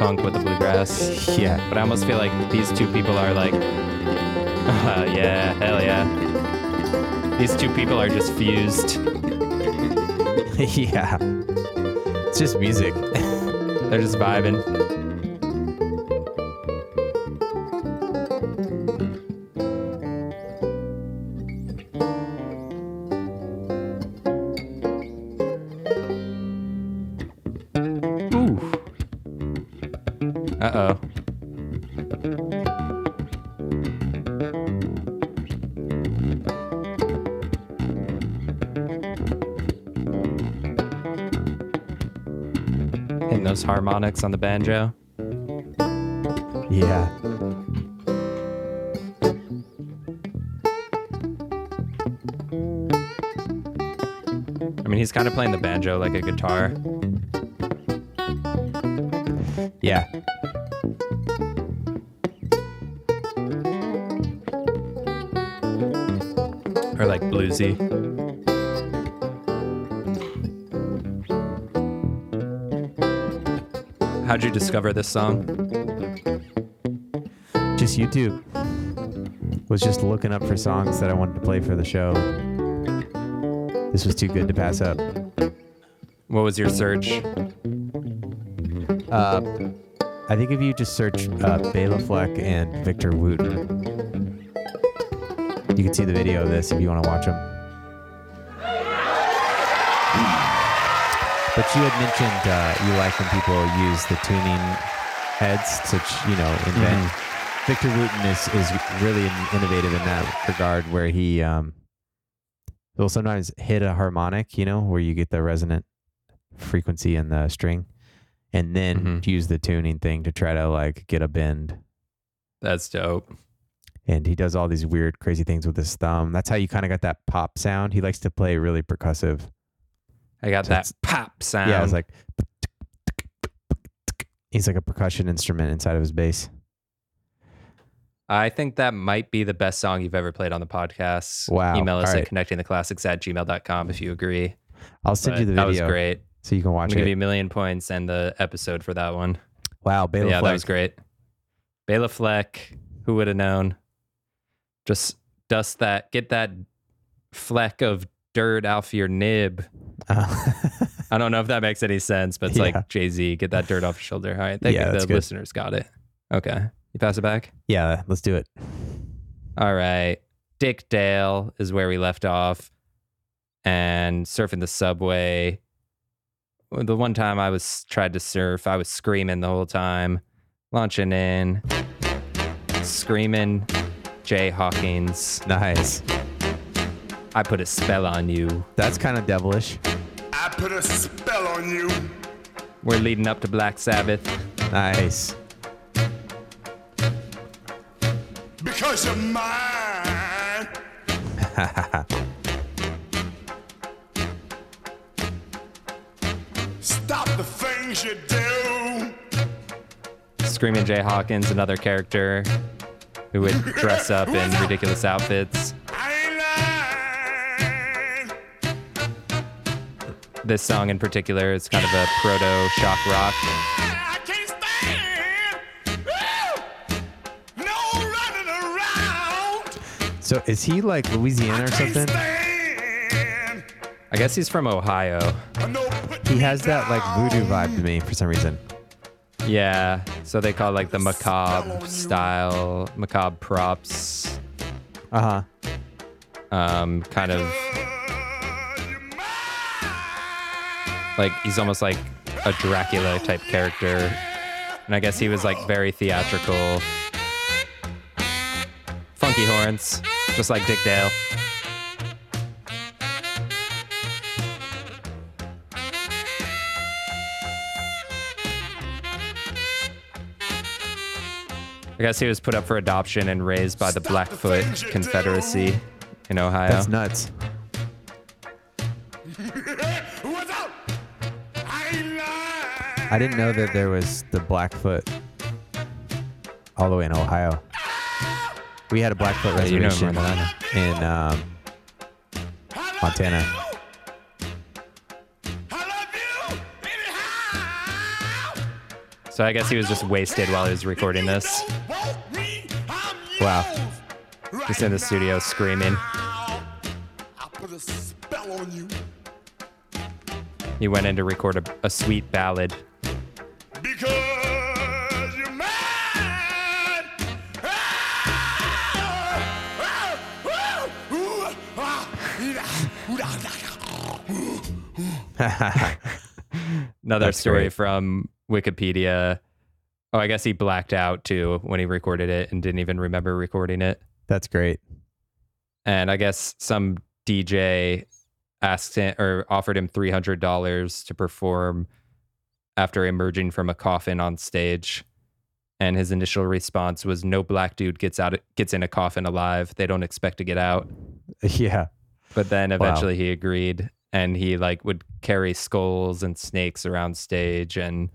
Funk with the bluegrass. Yeah. But I almost feel like these two people are like, uh, yeah, hell yeah. These two people are just fused. yeah. It's just music. They're just vibing. Harmonics on the banjo. yeah. I mean, he's kind of playing the banjo like a guitar. Yeah. or like bluesy. Discover this song? Just YouTube. Was just looking up for songs that I wanted to play for the show. This was too good to pass up. What was your search? Uh, I think if you just search uh, Bela Fleck and Victor Wooten, you can see the video of this if you want to watch them. You had mentioned uh, you like when people use the tuning heads to, you know, invent. Victor Wooten is, is really innovative in that regard, where he um, will sometimes hit a harmonic, you know, where you get the resonant frequency in the string, and then Mhm. use the tuning thing to try to like get a bend. That's dope. And he does all these weird, crazy things with his thumb. That's how you kind of got that pop sound. He likes to play really percussive. I got that pop sound. Yeah, it's like he's like a percussion instrument inside of his bass. I think that might be the best song you've ever played on the podcast. Wow. Email us All at right. connectingtheclassics at gmail.com if you agree. I'll send But you the video. that was great. so you can watch to give it. you a million points and the episode for that one. wow, Bela yeah, Fleck. that was great. Bela Fleck, who would have known? Just dust that, get that fleck of dirt off your nib. Uh, I don't know if that makes any sense, but it's Yeah. like Jay Z, get that dirt off your shoulder. All right. thank Yeah, the good. listeners got it. Okay. You pass it back? yeah, let's do it. All right. Dick Dale is where we left off. And surfing the subway. the one time I was tried to surf, I was screaming the whole time, launching in, screaming, Jay Hawkins. Nice. I put a spell on you. That's kind of devilish. I put a spell on you. We're leading up to Black Sabbath. Nice. Because you're mine. Stop the things you do. Screaming Jay Hawkins, another character who would dress up in ridiculous outfits. This song in particular is kind of a proto shock rock. I can't stand. Woo! No running around. So is he like Louisiana or something? I guess he's from Ohio. He has that like voodoo vibe to me for some reason. Yeah, so they call it like the macabre style, macabre props, Uh huh. um, kind of like he's almost like a Dracula type character. And I guess he was like very theatrical. Funky horns, just like Dick Dale. I guess he was put up for adoption and raised by the Blackfoot Confederacy in Ohio. That's nuts. I ain't lying. I didn't know that there was the Blackfoot all the way in Ohio. We had a Blackfoot Yeah, you know reservation more than in um, Montana. I love you anyhow. So I guess he was just wasted while he was recording this. Want me? I'm Wow. Just in the studio screaming. He went in to record a, a sweet ballad. because you're mine. Ooh! Ooh! Another That's story great. from Wikipedia. Oh, I guess he blacked out too when he recorded it and didn't even remember recording it. That's great. And I guess some DJ asked him or offered him three hundred dollars to perform after emerging from a coffin on stage. And his initial response was, "No black dude gets out gets in a coffin alive. They don't expect to get out." Yeah. But then eventually he agreed and he like would carry skulls and snakes around stage and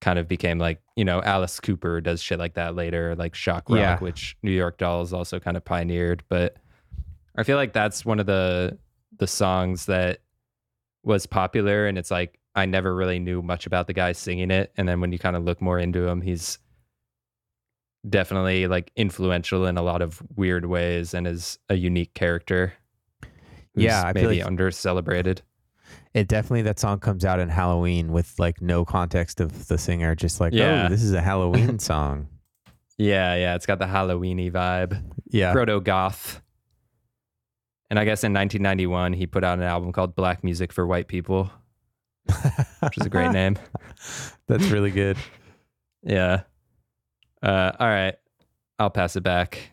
kind of became like, you know, Alice Cooper does shit like that later, like shock rock, Yeah. which New York Dolls also kind of pioneered. But I feel like that's one of the the songs that was popular and it's like I never really knew much about the guy singing it. And then when you kind of look more into him, he's definitely like influential in a lot of weird ways and is a unique character. Yeah, I feel maybe like- under celebrated. It definitely that song comes out in Halloween with like no context of the singer, just like, oh, Yeah. oh, this is a Halloween song. Yeah, yeah, it's got the Halloweeny vibe, Yeah. proto goth. And I guess in 1991 he put out an album called Black Music for White People, which is a great name. That's really good. Yeah. Uh, all right, I'll pass it back.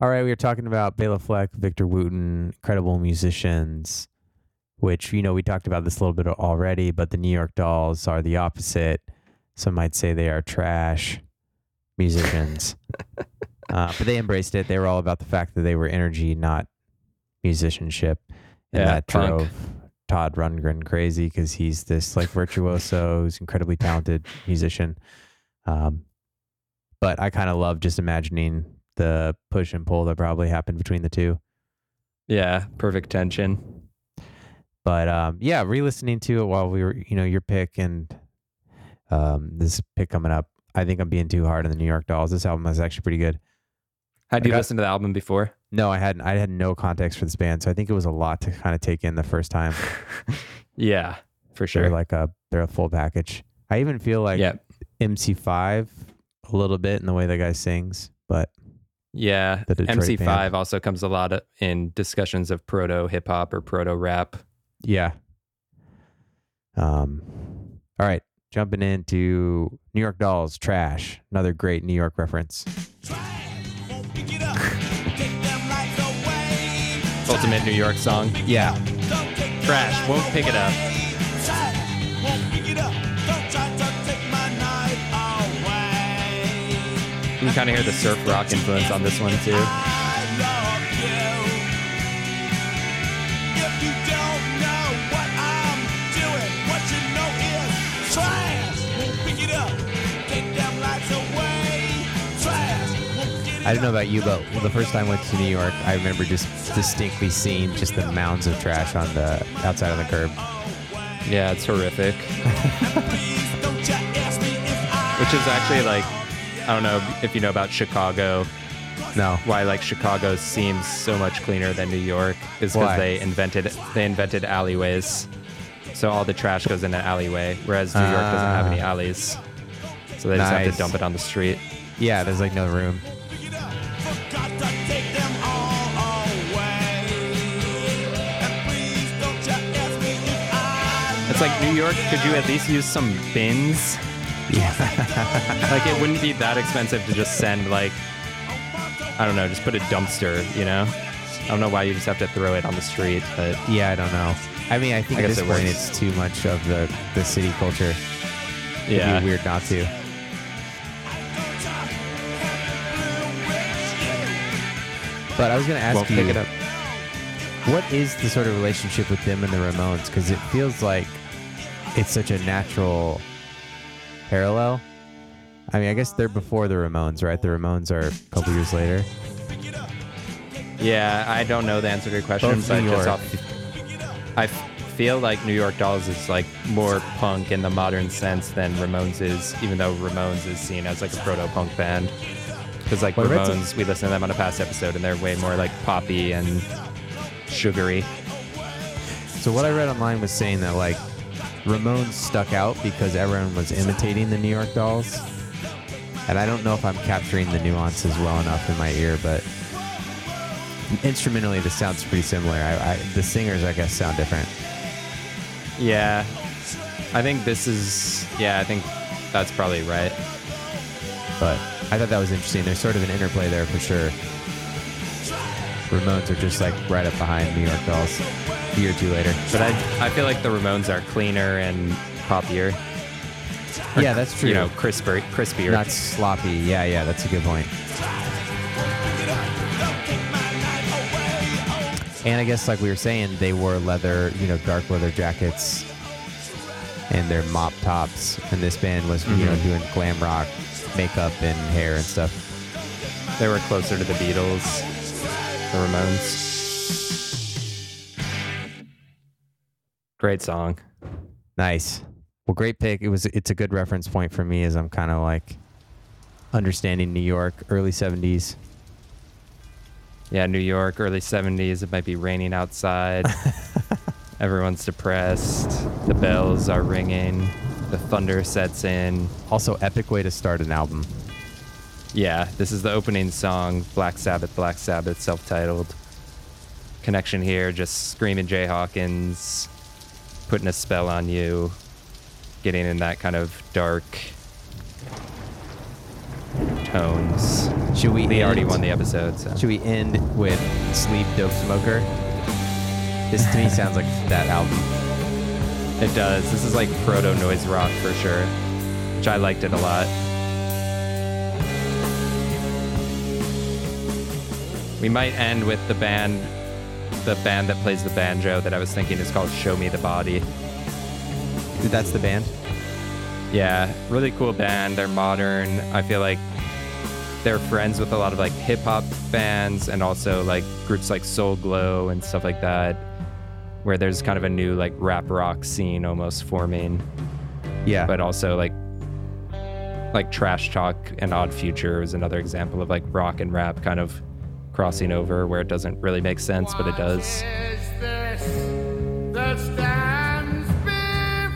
All right, we were talking about Bela Fleck, Victor Wooten, incredible musicians, which, you know, we talked about this a little bit already, but the New York Dolls are the opposite. Some might say they are trash musicians. uh, but they embraced it. They were all about the fact that they were energy, not musicianship. And Yeah, that punk. drove Todd Rundgren crazy because he's this like virtuoso, who's incredibly talented musician. Um, but I kind of love just imagining the push and pull that probably happened between the two. Yeah, perfect tension. But um, yeah, re-listening to it while we were, you know, your pick and um, this pick coming up. I think I'm being too hard on the New York Dolls. This album is actually pretty good. Had you got- listened to the album before? No, I hadn't. I had no context for this band, so I think it was a lot to kind of take in the first time. Yeah, for sure. They're sure. like a they're a full package. I even feel like yeah, MC5 a little bit in the way the guy sings, but yeah. the Detroit MC5 band. also comes a lot of, in discussions of proto hip hop or proto rap. yeah, Um, all right, jumping into New York Dolls, Trash, another great New York reference. Won't Ultimate New York song. Yeah, Don't take them Trash, won't pick it up. away. Trash, won't pick it up. Don't try to take my night away. You can kind of hear the surf rock influence on this one too. I don't know about you, but the first time I went to New York, I remember just distinctly seeing just the mounds of trash on the outside on the curb. Yeah, it's horrific. Please don't you ask me if I Which is actually like, I don't know if you know about Chicago. No, Why like Chicago seems so much cleaner than New York is because they invented they invented alleyways. So all the trash goes in an alleyway, whereas New York doesn't have any Ah. alleys. So they just have Nice. to dump it on the street. yeah, there's like no room. It's like New York, could you at least use some bins? Yeah, Like it wouldn't be that expensive to just send like I don't know, just put a dumpster, you know? I don't know why you just have to throw it on the street, but yeah, I don't know. I mean, I think I at guess this it point works. it's too much of the the city culture. It'd yeah. be weird not to. But I was going to ask Won't you, pick it up. what is the sort of relationship with them and the Ramones? Because it feels like it's such a natural parallel. I mean, I guess they're before the Ramones, right? The Ramones are a couple years later. Yeah, I don't know the answer to your question, Both but New just York. off, I feel like New York Dolls is like more punk in the modern sense than Ramones is, even though Ramones is seen as like a proto-punk band. Because like Well, Ramones, we listened to them on a past episode, and they're way more like poppy and sugary. So what I read online was saying that like Ramones stuck out because everyone was imitating the New York Dolls, and I don't know if I'm capturing the nuances well enough in my ear, but instrumentally this sounds pretty similar. I, I, the singers, I guess, sound different. Yeah, I think this is. Yeah, I think that's probably right. But I thought that was interesting. There's sort of an interplay there for sure. Ramones are just like right up behind New York Dolls. A year or two later. But I, I feel like the Ramones are cleaner and poppier. Yeah, that's true. You know, crisper, crispier. not sloppy. Yeah, yeah, that's a good point. And I guess, like we were saying, they wore leather, you know, dark leather jackets and their mop tops. And this band was, you know, Mhm. doing glam rock makeup and hair and stuff. They were closer to the Beatles, the Ramones. Great song. Nice. Well, great pick. It was. It's a good reference point for me as I'm kind of like understanding New York, early '70s. Yeah, New York, early 70s. It might be raining outside. Everyone's depressed. The bells are ringing. The thunder sets in. Also, epic way to start an album. Yeah, this is the opening song Black Sabbath, Black Sabbath, self titled. Connection here, just Screamin' Jay Hawkins, putting a spell on you, getting in that kind of dark tones. Should we? Lee already won the episode, so. Should we end with Sleep Dope Smoker? This to me sounds like that album. It does. This is like proto noise rock for sure, which I liked it a lot. We might end with the band, the band that plays the banjo that I was thinking is called Show Me the Body. That's the band. Yeah, really cool band. They're modern. I feel like they're friends with a lot of like hip hop bands and also like groups like Soul Glo and stuff like that, where there's kind of a new like rap rock scene almost forming. Yeah. but also like like trash talk and odd future is another example of like rock and rap kind of crossing over where it doesn't really make sense but it does Is this that stands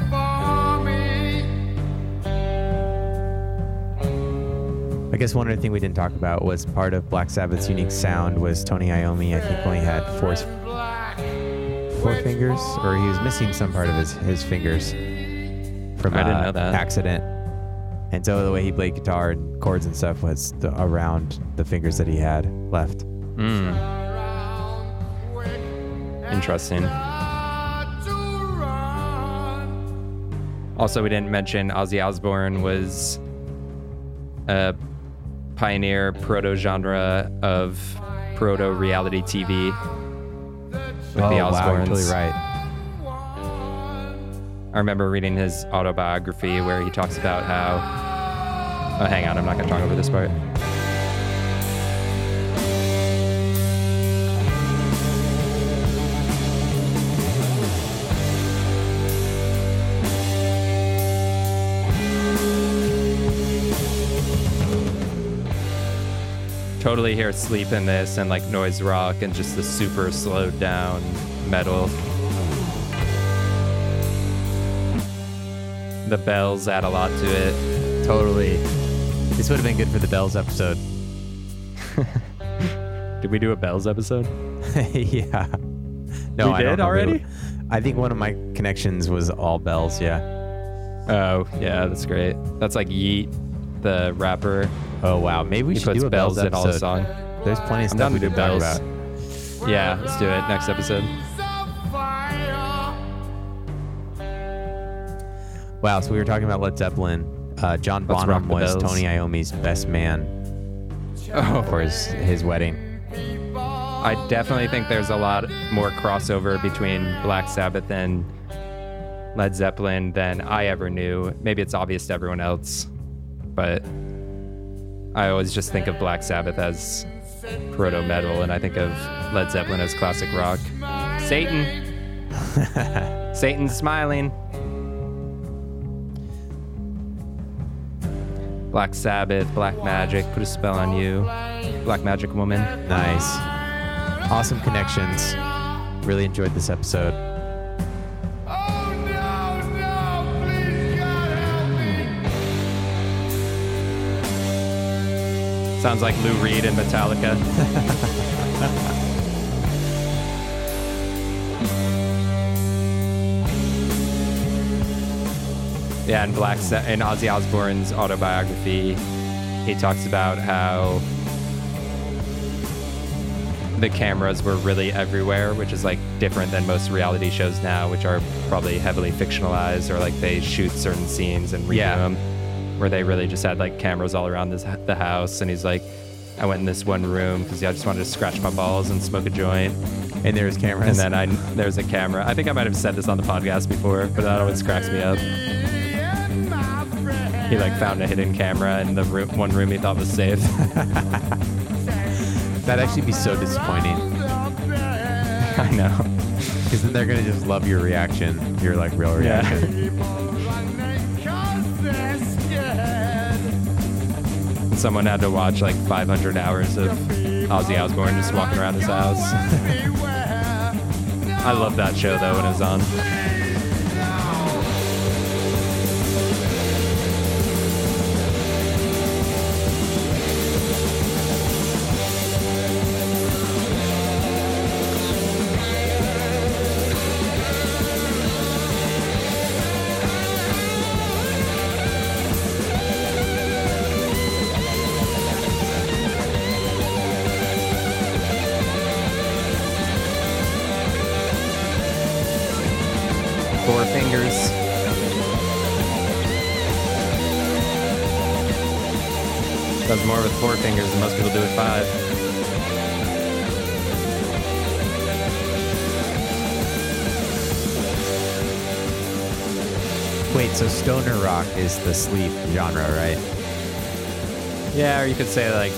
before me? I guess one other thing we didn't talk about was part of Black Sabbath's unique sound was Tony Iommi. I think only had four four fingers, or he was missing some part of his his fingers from I didn't uh, know that. accident. And so the way he played guitar and chords and stuff was the, around the fingers that he had left. Mm, interesting. Also, we didn't mention Ozzy Osbourne was a pioneer proto genre of proto reality TV with oh the wow, Osbournes. totally right. I remember reading his autobiography where he talks about how. Oh, hang on, I'm not going to talk over this part. Totally hear sleep in this and like noise rock and just the super slowed down metal. The bells add a lot to it. Totally. This would have been good for the Bells episode. Did we do a bells episode? yeah. No, We I did already? I think one of my connections was all bells. Yeah. Oh, yeah, that's great. That's like Yeat, the rapper. Oh wow. Maybe we he should do a bells bells in all the song. There's plenty of stuff we do bells. about. Yeah, let's do it next episode. Wow. So we were talking about Led Zeppelin. Uh, John Let's Bonham rock the was bells. Tony Iommi's best man Oh, for his his wedding. I definitely think there's a lot more crossover between Black Sabbath and Led Zeppelin than I ever knew. Maybe it's obvious to everyone else, but I always just think of Black Sabbath as proto metal, and I think of Led Zeppelin as classic rock. Satan, Satan's smiling. Black Sabbath, Black Magic, put a spell on you. Black Magic Woman. Nice. Awesome connections. Really enjoyed this episode. Oh no, no, please God help me. Sounds like Lou Reed and Metallica. yeah, and Black Sa- in Ozzy Osbourne's autobiography, he talks about how the cameras were really everywhere, which is like different than most reality shows now, which are probably heavily fictionalized or like they shoot certain scenes and redo Yeah. them, where they really just had like cameras all around this, the house. And he's like, I went in this one room because I just wanted to scratch my balls and smoke a joint. And there's cameras. And then I there's a camera. I think I might have said this on the podcast before, but that always cracks me up. He like found a hidden camera in the room, one room he thought was safe. That'd actually be so disappointing I know. because then they're gonna just love your reaction, your like real Yeah. reaction. Someone had to watch like 500 hours of Ozzy Osbourne just walking around his house. I love that show though when it was on. Is the sleep genre, right? Yeah, or you could say like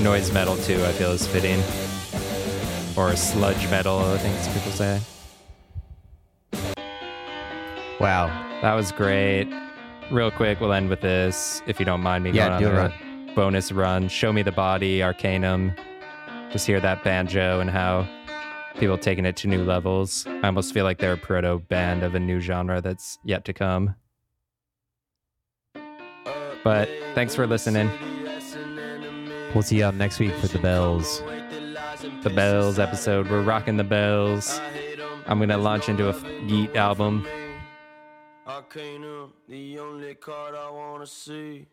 noise metal too. I feel is fitting, or sludge metal. I think some people say. Wow. That was great. Real quick, we'll end with this, if you don't mind me Yeah, going do on a a run. bonus run. Show me the body, Arcanum. Just hear that banjo and how people taking it to new levels. I almost feel like they're a proto band of a new genre that's yet to come. But thanks for listening. We'll see y'all next week for the bells. the bells episode. We're rocking the bells. I'm gonna launch into a Yeat album. Arcanum, the only card I wanna see.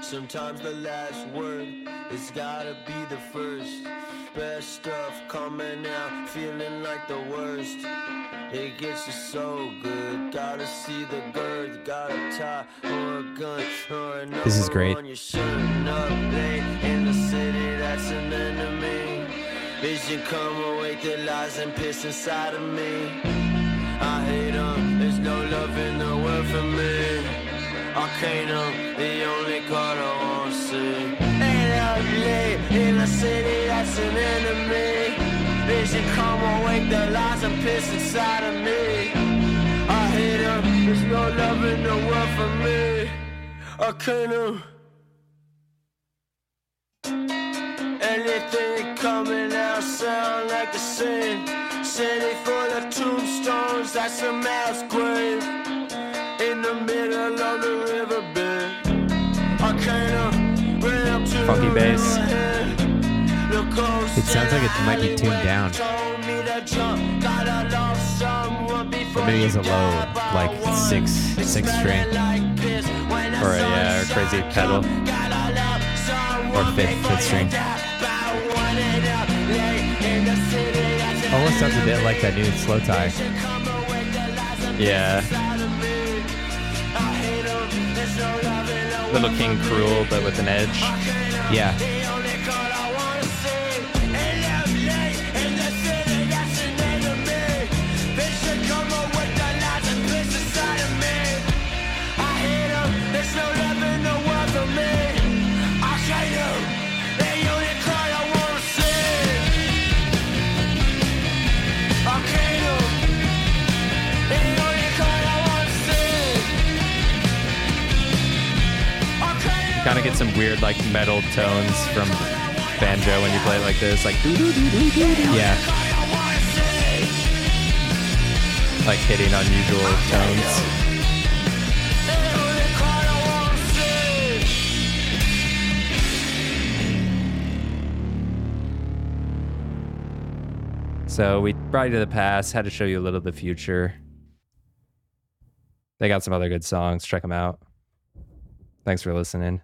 Sometimes the last word has gotta be the first. Best stuff coming out, feeling like the worst. It gets you so good. Gotta see the girth, got a tie or a gun or a This is great. on your shirt. Up late in the city, that's an enemy. Vision come awake the lies and piss inside of me. I hate 'em, there's no love in the world for me. Arcanum, the only card I wanna see. Ain't late in the city, that's an enemy. Vision come awake the lies and piss inside of me. I hate 'em, there's no love in the world for me. Arcanum. Anything coming out sound like a sin. City full of tombstones, that's a mass grave. In the middle of the riverbed. Arcana, ran up to Funky the bass. It sounds like it might be tuned down. told me to jump. Gotta love someone before Or maybe it's a low, like six, six string. like piss when the Or a, sun yeah, or shines crazy pedal. Gotta love someone Or fifth- fifth string. Almost sounds a bit like that new slowthai. come away, the lies are Yeah, inside of me. I hate 'em, there's no love in the Little King Krule, but with an edge. Yeah. Kind of get some weird like metal tones from banjo when you play it like this, like. Yeah. like hitting unusual tones. So we brought you to the past, had to show you a little of the future. They got some other good songs. Check them out. Thanks for listening.